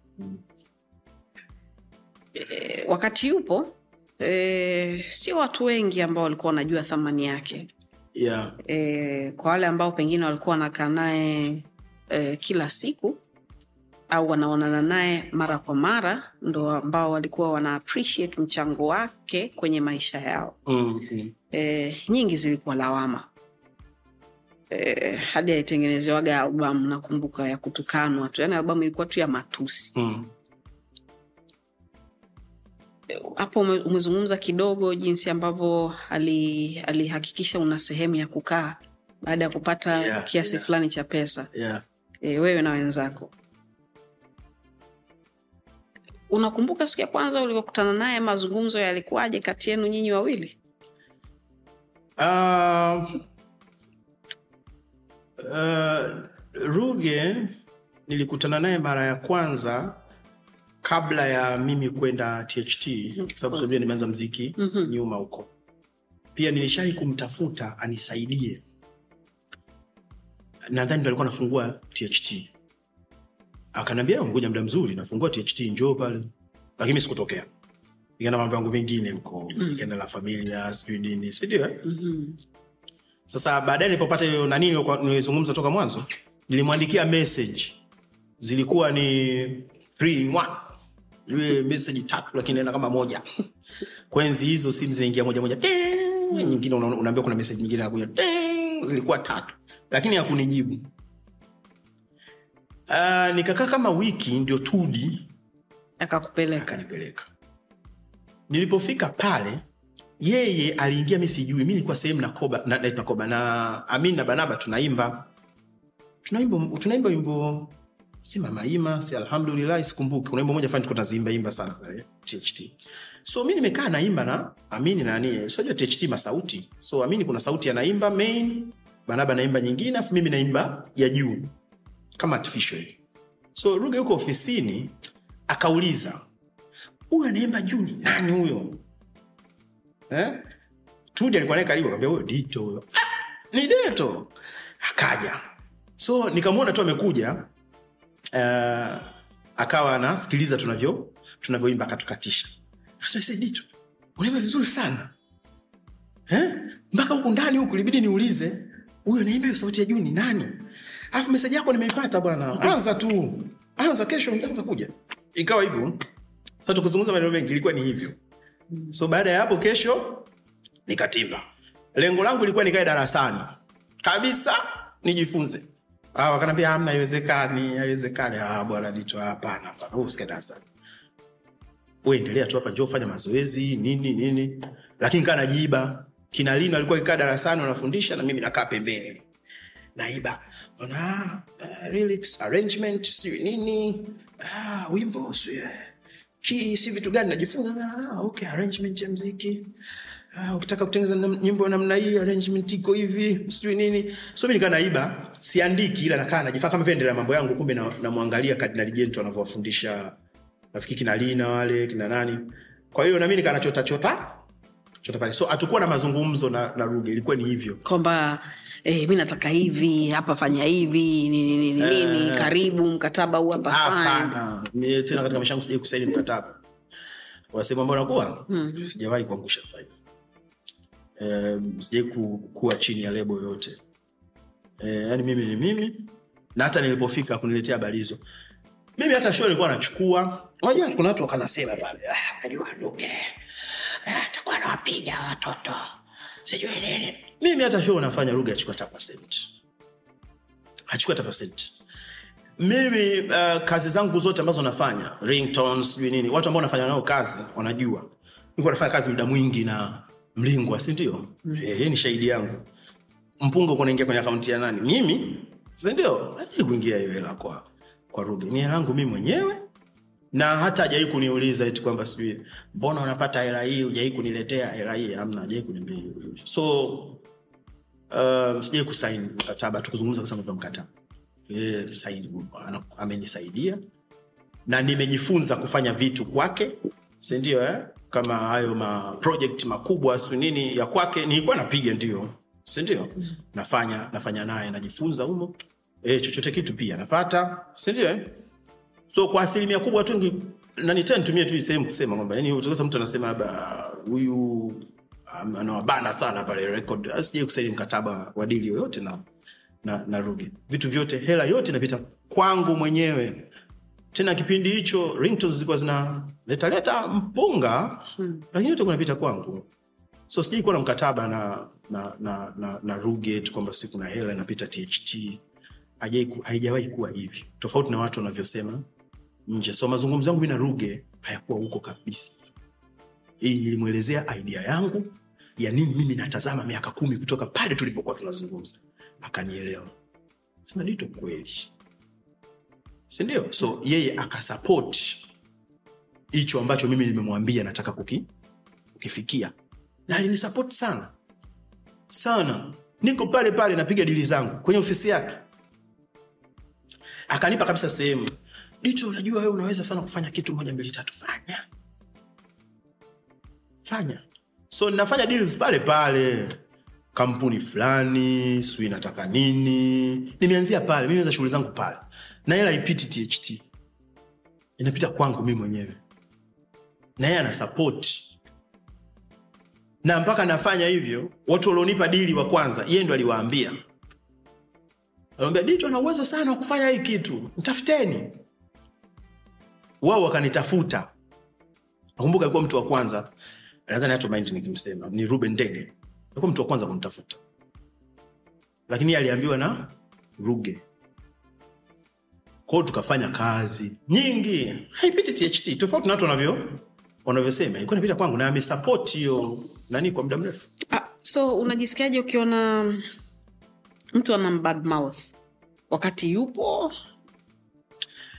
e, wakati yupo e, sio watu wengi ambao walikuwa wanajua thamani yake. Yeah. e, kwa wale ambao pengine walikuwa wanakaa naye e, kila siku au wanaonana naye mara kwa mara ndo ambao walikuwa wana appreciate mchango wake kwenye maisha yao mm, mm. e, nyingi zilikuwa lawama e, hadi aitengenezewaga albamu nakumbuka ya kutukanwa tu yani albamu ilikuwa tu ya matusi Mm. hapo ume- umezungumza kidogo jinsi ambavyo ali- alihakikisha una sehemu ya kukaa baada ya kupata Yeah, kiasi yeah. fulani cha pesa Yeah. e, wewe na wenzako unakumbuka siku ya kwanza ulivyokutana naye? Mazungumzo yalikuwaje kati yenu nyinyi wawili? Uh, uh, Ruge nilikutana naye mara ya kwanza kabla ya mimi kwenda THT kwa sababu unajua nimeanza mziki nyuma huko. Pia nilishai kumtafuta anisaidie, nadhani ndo alikuwa anafungua THT, akaniambia ngoja muda mzuri, nafungua THT, njoo pale, lakini mimi sikutokea, nikaenda mambo yangu mengine huko, nikaenda la familia sijui nini, si ndio? eh? Sasa baadaye nilipopata hiyo nani nilikuwa- nilizungumza toka mwanzo, nilimwandikia message zilikuwa ni three in one. Ile message tatu lakini naenda kama moja. Kwenzi hizo simu zinaingia moja moja. Ting! Nyingine unaambia kuna message nyingine inakuja. Zilikuwa tatu. Lakini hakunijibu. Uh, nikakaa kama wiki ndio Tudi akakupeleka. Akanipeleka. Nilipofika pale yeye aliingia mi sijui mi nilikuwa sehemu nakoba na, na, nakoba na amin na banaba tunaimba. Tunaimba tunaimba wimbo si mamaima si alhamdulillah sikumbuki. Kuna wimbo moja fani tunaziimba imba sana pale tht so mi nimekaa naimba na amini na nani sojua tht masauti so amini kuna sauti anaimba main banaba naimba nyingine afu mimi naimba ya juu kama artificial hivi. So ruge yuko ofisini akauliza huyu anaimba juu ni nani huyo? Eh? alikuwa naye karibu akamwambia huyo dito huyo. Ah, ni deto akaja. So nikamwona tu amekuja uh, akawa anasikiliza tunavyo tunavyoimba akatukatisha. Dito unaimba vizuri sana. Eh? mpaka huku ndani huku libidi niulize huyo naimba hiyo sauti ya juu ni nani alafu meseji yako nimeipata bwana. Anza tu. Anza kesho anza kuja. Ikawa hivyo. Sasa tukuzungumza maneno mengi ilikuwa ni hivyo. So baada ya hapo kesho nikatimba. Lengo langu ilikuwa nikae darasani. Kabisa nijifunze. Ah, wakanambia amna haiwezekani haiwezekani. Ah, bwana nito hapana hapana. Wewe usikae darasani. Wewe endelea tu hapa njoo fanya mazoezi nini nini. Lakini kaa najiiba. Kina lino alikuwa kikaa darasani wanafundisha na mimi nakaa pembeni naiba. Ona uh, lyrics, arrangement si nini. Ah, wimbo si eh, ki si vitu gani najifunza? Na okay arrangement ya mziki. Uh, ukitaka kutengeneza nyimbo namna hii arrangement iko hivi sijui nini. So mi nikaa naiba siandiki ila nakaa najifaa kama vile mambo yangu kumbe na- namwangalia kardinali jento anavyowafundisha nafikiri kina lina wale kina nani. Kwa hiyo nami nikaa nachota chota chota pale. So hatukuwa na mazungumzo na, na ruge ilikuwa ni hivyo. Kwamba eh, mi nataka hivi hapa fanya hivi nini nini nini karibu mkataba huu hapa hapana. tena katika maisha yangu sijai kusaini mkataba. Wasehemu ambao nakuwa sijawahi kuangusha saini eh, sijai ku, kuwa chini ya lebo yoyote. Eh, yani mimi ni mimi na hata nilipofika kuniletea habari hizo. Mimi hata show ilikuwa nachukua. Unajua kuna watu wakanasema pale "Ah, unajua Luge ah, atakuwa anawapiga watoto. Sijui nini mimi hata show nafanya Luge achukua hata percent. Achukua hata percent. Mimi uh, kazi zangu zote ambazo nafanya ringtones sijui nini watu ambao nafanya nao kazi wanajua. Niko nafanya kazi muda mwingi na mlingwa si ndio? Mm. e, ni shahidi yangu. Mpunga kunaingia kwenye akaunti ya nani? Mimi si ndio? Kuingia hiyo hela kwa kwa ruge ni hela yangu mimi mwenyewe. Na hata hajai kuniuliza eti kwamba sijui mbona unapata hela hii? Hujai kuniletea hela hii? Amna hajai kuniambia hiyo. So um, sijai kusaini mkataba tukuzungumza kusema kwa mkataba. Yeye amenisaidia. Na nimejifunza kufanya vitu kwake sindio eh? kama hayo ma makubwa siu nini ya kwake nilikuwa napiga ndio. Sindio nafanya nafanya naye najifunza humo. E, chochote kitu pia napata sindio eh? so kwa asilimia kubwa tu ngi- na nitumie tu sehemu kusema kwamba yani mtu anasema labda huyu anawabana sana pale record. Ah, sijai kusaini mkataba wa dili yoyote na, na, na ruge. Vitu vyote hela yote inapita kwangu mwenyewe. Tena kipindi hicho ringtones zilikuwa zinaletaleta mpunga hmm. lakini yote kunapita kwangu. So sijai kuwa na mkataba na na na, na, na Ruge kwamba si kuna hela inapita tht haijawahi kuwa hivi tofauti na watu wanavyosema nje. So mazungumzo yangu mi na ruge hayakuwa huko kabisa hii nilimwelezea idea yangu ya nini mimi natazama miaka kumi kutoka pale tulipokuwa tunazungumza. Akanielewa. Sema dito kweli. Sindio so yeye akasapot hicho ambacho mimi nimemwambia nataka kuki, kukifikia. Na alinisapoti sana. Sana. Niko pale pale napiga dili zangu kwenye ofisi yake. Akanipa kabisa sehemu. Dicho unajua wewe unaweza sana kufanya kitu moja mbili tatu fanya fanya. So ninafanya deals pale pale. Kampuni fulani sijui nataka nini. Nimeanzia pale mi naweza shughuli zangu pale. Na hela ipiti tht inapita kwangu mi mwenyewe. Na yeye ana na mpaka nafanya hivyo watu walionipa dili wa kwanza yeye ndo aliwaambia. Aliambia dito ana uwezo sana wa kufanya hii kitu. Mtafuteni wao wakanitafuta. Nakumbuka alikuwa mtu wa kwanza nadhani hata mind nikimsema ni ruben ndege. Alikuwa mtu wa kwanza kumtafuta. Lakini aliambiwa na ruge. Kwao tukafanya kazi nyingi. Haipiti tht tofauti na watu wanavyo wanavyosema. Ilikuwa inapita kwangu na amesapoti hiyo nani kwa muda mrefu. Ah, so unajisikiaje ukiona mtu ana bad mouth? Wakati yupo?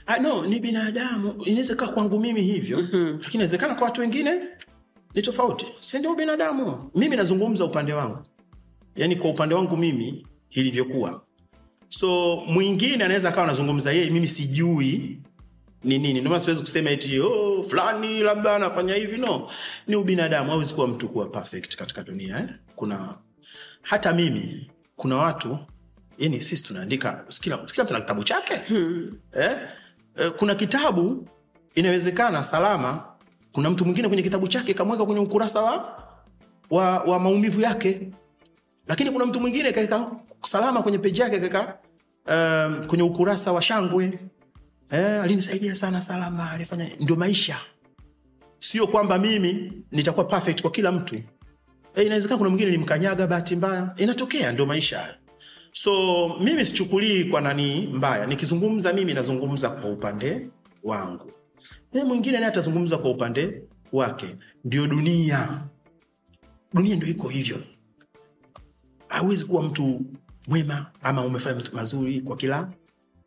Ah, no ni binadamu. Inaweza kaa kwangu mimi hivyo. Mm-hmm. lakini inawezekana kwa watu wengine ni tofauti. Si ndio binadamu? Mimi nazungumza upande wangu. Yani kwa upande wangu mimi ilivyokuwa. So mwingine anaweza akawa anazungumza yeye mimi sijui ni nini. Ndio maana siwezi kusema eti oh, fulani labda anafanya hivi. No. Ni ubinadamu hawezi kuwa mtu kuwa perfect katika dunia eh? kuna hata mimi kuna watu yani sisi tunaandika kila, mtu na kitabu chake. Hmm. eh? Eh, kuna kitabu inawezekana salama kuna mtu mwingine kwenye kitabu chake kamweka kwenye ukurasa wa, wa, wa maumivu yake. Lakini kuna mtu mwingine kaeka salama kwenye peji yake kaeka um, kwenye ukurasa wa shangwe. Eh, alinisaidia sana salama alifanya ndio maisha. Sio kwamba mimi nitakuwa perfect kwa kila mtu. Eh, inawezekana kuna mwingine nimkanyaga bahati mbaya. Inatokea ndio maisha so mimi sichukulii kwa nani mbaya. Nikizungumza mimi nazungumza kwa upande wangu e mwingine naye atazungumza kwa upande wake. Ndio dunia. Dunia ndio iko hivyo. Hawezi kuwa mtu mwema ama umefanya mazuri kwa kila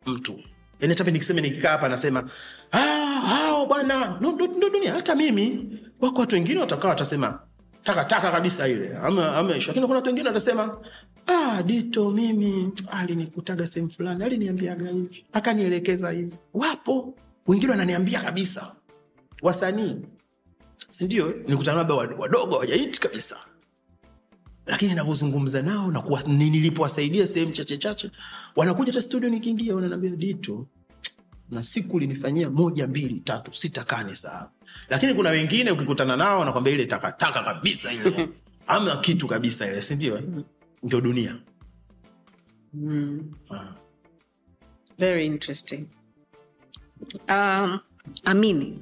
mtu. Yani nikisema nikikaa hapa nasema "Ah, bwana. Ndo dunia. Hata mimi wako watu wengine watakaa watasema takataka kabisa ile. Ama lakini kuna watu wengine watasema ah, dito mimi alinikutaga sehemu fulani aliniambiaga hivi akanielekeza hivi. Wapo wengine wananiambia kabisa wasanii sindio nikutana labda wadogo wajaiti kabisa. Lakini navyozungumza nao na nilipowasaidia sehemu chache chache wanakuja hata studio nikiingia wananiambia dito na siku linifanyia moja mbili tatu sitakani saa. Lakini kuna wengine ukikutana nao wanakwambia ile takataka kabisa ile. [LAUGHS] Ama kitu kabisa ile sindio ndio? Dunia. Ah. very interesting um, amini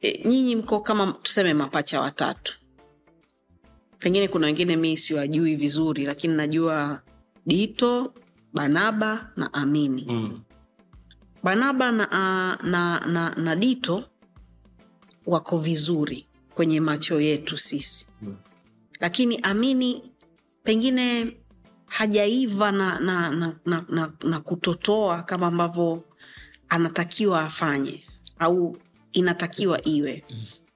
e, nyinyi mko kama tuseme mapacha watatu pengine kuna wengine mi siwajui vizuri lakini najua dito banaba na amini Mm. banaba na, uh, na, na, na dito wako vizuri kwenye macho yetu sisi Mm. lakini amini pengine hajaiva na, na, na, na, na, na kutotoa kama ambavyo anatakiwa afanye au inatakiwa iwe.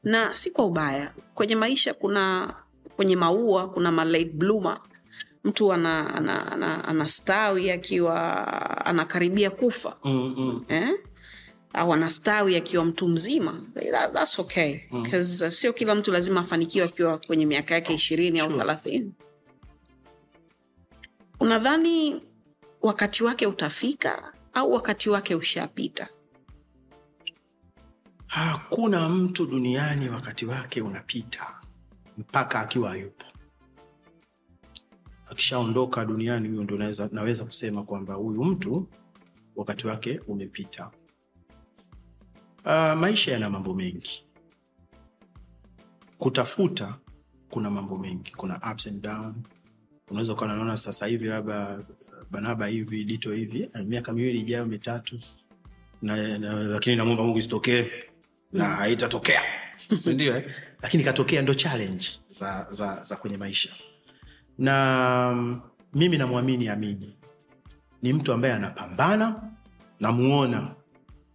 Na si kwa ubaya. Kwenye maisha kuna kwenye maua kuna ma late bloomer. Mtu ana, ana, ana, anastawi akiwa anakaribia kufa. Mm, mm. eh? au anastawi akiwa mtu mzima. That, that's okay. Cause, uh, sio kila mtu lazima afanikiwe akiwa kwenye miaka yake ishirini au Sure. Unadhani wakati wake utafika au wakati wake ushapita? Hakuna mtu duniani wakati wake unapita mpaka akiwa hayupo. Akishaondoka duniani huyo ndo naweza, naweza kusema kwamba huyu mtu wakati wake umepita. Uh, maisha yana mambo mengi. Kutafuta kuna mambo mengi. Kuna ups and down unaweza ukawa naona sasa hivi labda banaba hivi dito hivi eh, miaka miwili ijayo mitatu na, na, lakini namwomba mungu isitokee na haitatokea. [LAUGHS] Sindio eh? lakini ikatokea ndo challenge za, za, za kwenye maisha. Na mimi namwamini amini. Ni mtu ambaye anapambana namuona.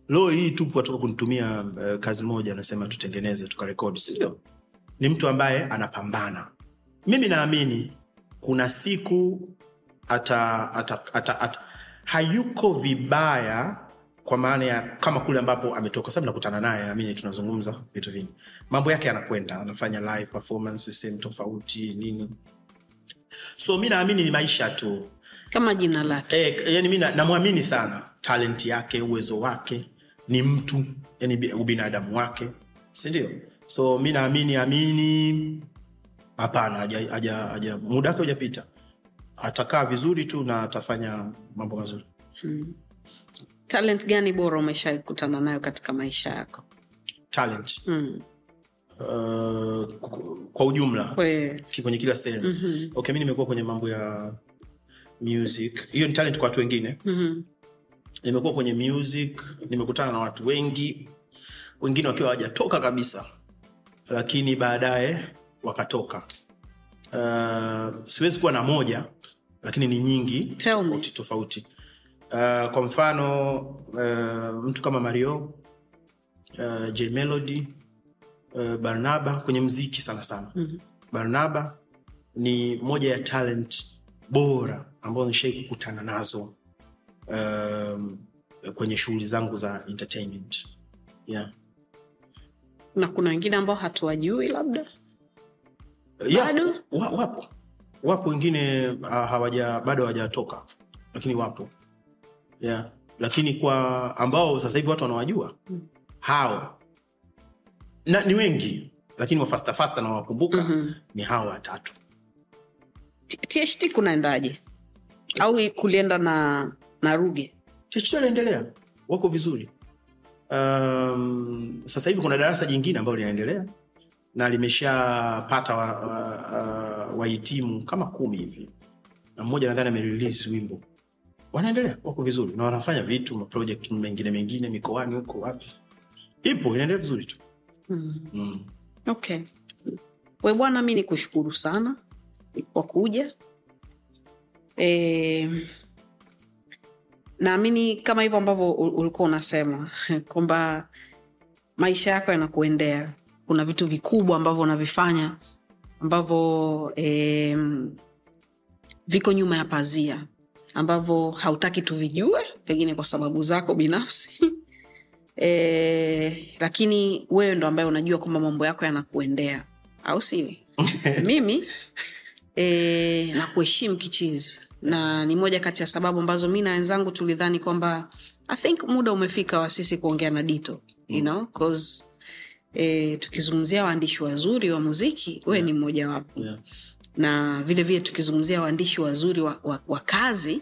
Loo hii tupu atoka kunitumia uh, kazi moja anasema tutengeneze tukarekodi sindio ni mtu ambaye anapambana. Mimi naamini kuna siku ata, ata, ata, ata, hayuko vibaya kwa maana ya kama kule ambapo ametoka sababu nakutana naye amini tunazungumza vitu vingi. Mambo yake anakwenda anafanya live performance sehemu tofauti nini. So mi naamini ni maisha tu. Kama jina lake. E, yani mi namwamini sana. Talent yake uwezo wake ni mtu yani ubinadamu wake. Sindio so mi naamini amini hapana haja- haja- haja- muda wake hujapita atakaa vizuri tu na atafanya mambo mazuri. Talent gani bora umeshakutana nayo katika maisha yako? Talent. Hmm. uh, kwa ujumla Kwe, kwenye kila sehemu. Mm-hmm. okay mi nimekuwa kwenye mambo ya music. Hiyo ni talent kwa watu wengine. Mhm. nimekuwa kwenye music nimekutana na watu wengi wengine wakiwa hawajatoka kabisa. Lakini baadaye wakatoka uh, siwezi kuwa na moja lakini ni nyingi Tell me. tofauti tofauti uh, kwa mfano uh, mtu kama mario uh, j melody uh, barnaba kwenye mziki sana sana mm-hmm. barnaba ni moja ya talent bora ambayo nishai kukutana nazo um, kwenye shughuli zangu za entertainment yeah. na kuna wengine ambao hatuwajui labda Yeah, Bado? wa, wapo. Wapo wengine uh, hawaja bado hawajatoka. Lakini wapo. Yeah. lakini kwa ambao sasa hivi watu wanawajua hao. Na ni wengi lakini wafastafasta nawakumbuka na wakumbuka mm-hmm. ni hawa watatu. Tht kunaendaje? Au kulienda na na ruge? Tht anaendelea wako vizuri. Um, sasa hivi kuna darasa jingine ambalo linaendelea na limeshapata wahitimu wa, wa wahitimu kama kumi hivi. Na mmoja nadhani amerelease wimbo. Wanaendelea wako vizuri na wanafanya vitu maprojekt mengine mengine mikoani huko wapi. Ipo inaendelea vizuri tu. Mm. okay. We bwana mi ni kushukuru sana kwa kuja. E, naamini kama hivyo ambavyo ulikuwa unasema [LAUGHS] kwamba maisha yako yanakuendea kuna vitu vikubwa ambavyo unavifanya ambavyo eh, viko nyuma ya pazia ambavyo hautaki tuvijue pengine kwa sababu zako binafsi. [LAUGHS] E, lakini wewe ndo ambaye unajua kwamba mambo yako yanakuendea au sio [LAUGHS] mimi e, nakuheshimu kichizi. Na ni moja kati ya sababu ambazo mi na wenzangu tulidhani kwamba i think muda umefika wa sisi kuongea na dito you know, 'cause, e, tukizungumzia waandishi wazuri wa muziki wewe ni mmojawapo yeah. na vile vile tukizungumzia waandishi wazuri wa, wa, wa kazi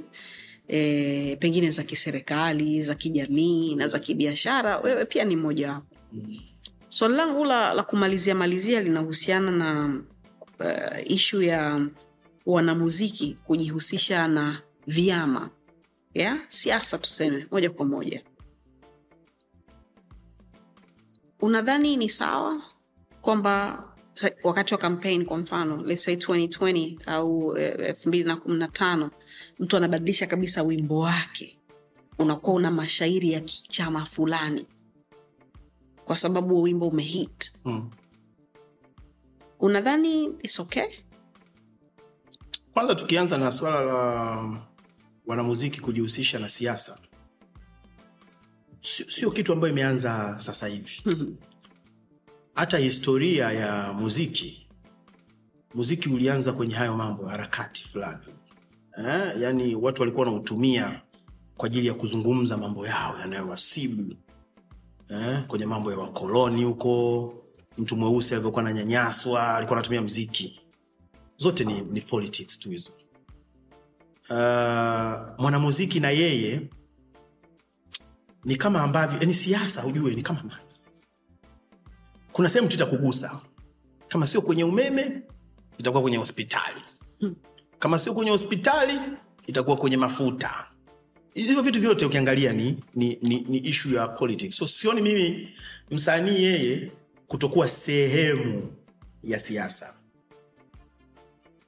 e, pengine za kiserikali za kijamii na za kibiashara wewe pia ni mmoja wapo. Swali so, langu la, la kumalizia malizia linahusiana na uh, ishu ya wanamuziki kujihusisha na vyama. Ya siasa tuseme moja kwa moja unadhani ni sawa kwamba wakati wa campaign kwa mfano let's say 2020 au elfu mbili na kumi na tano mtu anabadilisha kabisa wimbo wake unakuwa una mashairi ya kichama fulani kwa sababu wimbo umehit mm. unadhani is okay kwanza tukianza na swala la wanamuziki kujihusisha na siasa sio sio kitu ambayo imeanza sasa hivi. Hata historia ya muziki muziki ulianza kwenye hayo mambo harakati fulani. Eh, yani watu walikuwa wanautumia kwa ajili ya kuzungumza mambo yao yanayowasibu. Eh, kwenye mambo ya wakoloni huko mtu mweusi alivyokuwa ananyanyaswa alikuwa anatumia mziki zote ni, ni politics tu hizo. Uh, mwanamuziki na yeye ni kama ambavyo yani siasa ujue ni kama maji. Kuna sehemu tu itakugusa kama sio kwenye umeme itakuwa kwenye hospitali. Kama sio kwenye hospitali itakuwa kwenye mafuta. Hivyo vitu vyote ukiangalia ni, ni, ni, ni ishu ya politics. So sioni mimi msanii yeye kutokuwa sehemu ya siasa.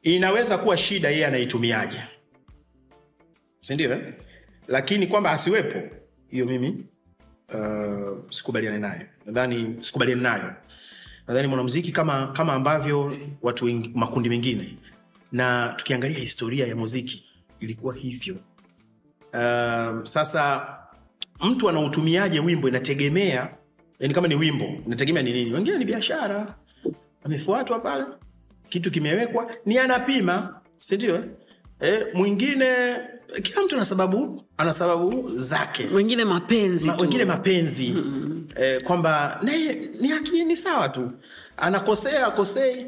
Inaweza kuwa shida yeye anaitumiaje. Sindio eh? lakini kwamba asiwepo hiyo mimi uh, sikubaliane naye. Nadhani sikubaliani nayo. Nadhani mwanamuziki kama kama ambavyo watu wengi, makundi mengine. Na tukiangalia historia ya muziki ilikuwa hivyo. Uh, sasa mtu anautumiaje wimbo? Inategemea yani kama ni wimbo inategemea ni nini? Wengine ni biashara. Amefuatwa pale kitu kimewekwa ni anapima. Sindio eh? eh, mwingine kila mtu ana sababu ana sababu zake. Wengine mapenzi Ma, wengine mapenzi. Mm-hmm. eh, kwamba naye ni haki ni sawa tu. Anakosea akosei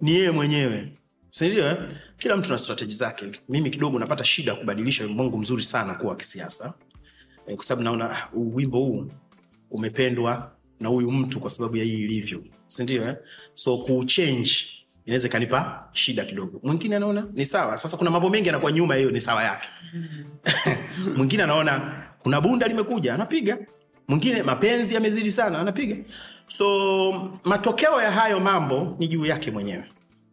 ni yeye mwenyewe. Sindio eh? kila mtu na strateji zake. Mimi kidogo napata shida ya kubadilisha wimbo wangu mzuri sana kuwa wa kisiasa. Eh, kwa sababu naona uh, wimbo huu umependwa na huyu mtu kwa sababu ya hii ilivyo. Sindio eh? so kuchange inaweza ikanipa shida kidogo. Mwingine anaona ni sawa. Sasa kuna mambo mengi anakuwa nyuma hiyo ni sawa yake. [LAUGHS] Mwingine anaona kuna bunda limekuja anapiga. Mwingine mapenzi yamezidi sana anapiga. So matokeo ya hayo mambo ni juu yake mwenyewe.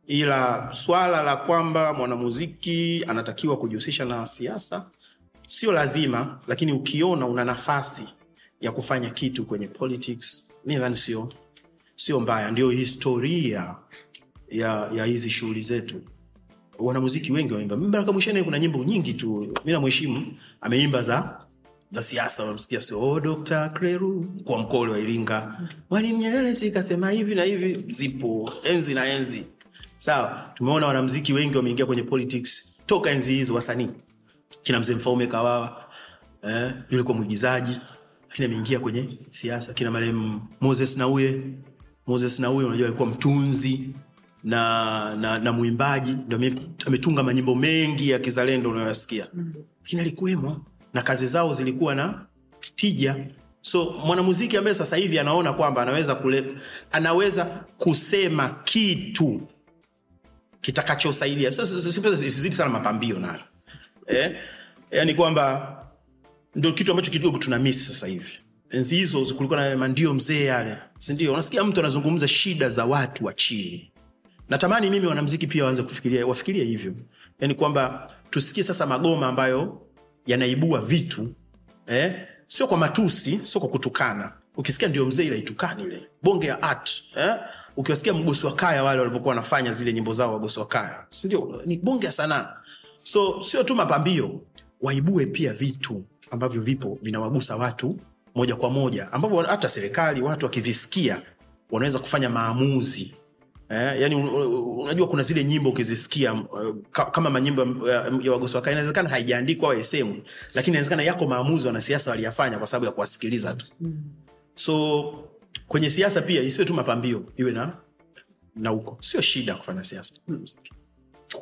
Ila swala la kwamba mwanamuziki anatakiwa kujihusisha na siasa sio lazima lakini ukiona una nafasi ya kufanya kitu kwenye politics mi nadhani sio sio mbaya. Ndio historia ya ya hizi shughuli zetu. Wanamuziki wengi wameimba baraka mwishene kuna nyimbo nyingi tu. Mi namheshimu ameimba za za siasa. Unamsikia sio oh, dr kreru kwa mkole wa iringa. Mwalimu nyerere sikasema hivi na hivi. Zipo enzi na enzi. Sawa tumeona wanamziki wengi wameingia kwenye politics toka enzi hizo wasanii. Kina mzee mfaume kawawa eh, yule kwa mwigizaji lakini ameingia kwenye siasa. Kina marehemu moses nauye moses nauye unajua alikuwa mtunzi na na, na mwimbaji ndo ametunga manyimbo mengi ya kizalendo unayoyasikia. Lakini alikuwemo na kazi zao zilikuwa na tija. So mwanamuziki ambaye sasa hivi anaona kwamba anaweza kule, anaweza kusema kitu kitakachosaidia. Isizidi sana mapambio nayo. Eh? yani kwamba ndo kitu ambacho kidogo tuna misi sasa hivi. Enzi hizo kulikuwa na mandio mzee yale sindio unasikia mtu anazungumza shida za watu wa chini natamani mimi wanamziki pia waanze kufikiria wafikirie hivyo. Yani kwamba tusikie sasa magoma ambayo yanaibua vitu eh? sio kwa matusi sio kwa kutukana. Ukisikia ndio mzee ile itukani ile. Bonge ya art eh? ukiwasikia mgosi wa kaya wale walivyokuwa wanafanya zile nyimbo zao wagosi wa kaya. Sindio ni bonge ya sanaa. So sio tu mapambio. Waibue pia vitu ambavyo vipo vinawagusa watu moja kwa moja. Ambavyo hata serikali watu wakivisikia wanaweza kufanya maamuzi Eh, yani un, un, unajua kuna zile nyimbo ukizisikia uh, kama manyimbo ya, ya wagosi wa inawezekana haijaandikwa au lakini inawezekana yako maamuzi wanasiasa waliyafanya kwa sababu ya kuwasikiliza tu. So kwenye siasa pia isiwe tu mapambio iwe na na huko. Sio shida kufanya siasa.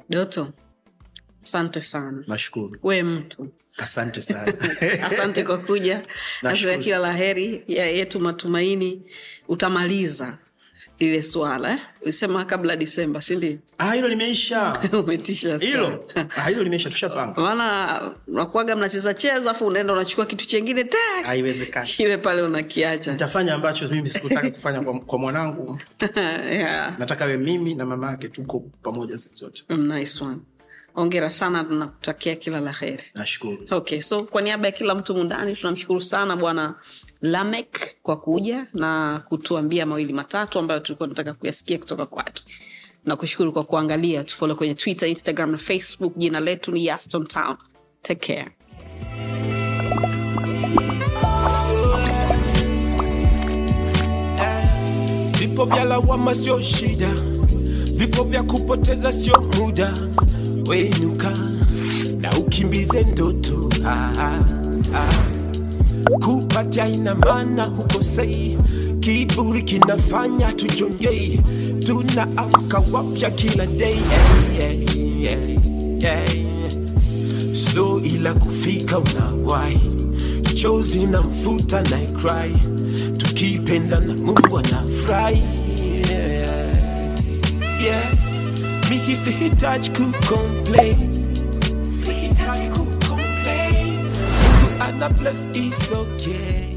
Doto asante sana. Nashukuru. We mtu. Asante sana. [LAUGHS] Asante kwa kuja. Nashukuru. Kila la heri ya yetu matumaini. Utamaliza lile swala eh? ulisema kabla disemba sindio [LAUGHS] Ah, hilo limeisha. [LAUGHS] Umetisha hilo? Ah, hilo limeisha tushapanga. Maana unakuaga mnachezacheza afu unaenda unachukua kitu chengine ta haiwezekani. [LAUGHS] Kile pale unakiacha. Nitafanya ambacho mimi sikutaka kufanya kwa, kwa mwanangu. Yeah. nataka we mimi na mama yake tuko pamoja siku zote. Nice one ongera sana tunakutakia kila la heri. Nashukuru. Okay so kwa niaba ya kila mtu mundani tunamshukuru sana bwana lamek kwa kuja na kutuambia mawili matatu ambayo tulikuwa tunataka kuyasikia kutoka kwake. Na kushukuru kwa kuangalia tufolo kwenye twitter instagram na facebook. Jina letu ni yaston town. Take care. Vipo vya lawama sio shida. Vipo vya kupoteza sio muda wenuka na ukimbize ndoto ah, ah, ah. kupatia ina maana hukosei kiburi kinafanya tujongei tunaamka wapya kila day hey, hey, hey, hey. slow ila kufika unawai chozi na mfuta na cry tukipenda na mungu anafurahi yeah. yeah. Mi sihitaji kucomplain sihitaji kucomplain mungu ana bless is okay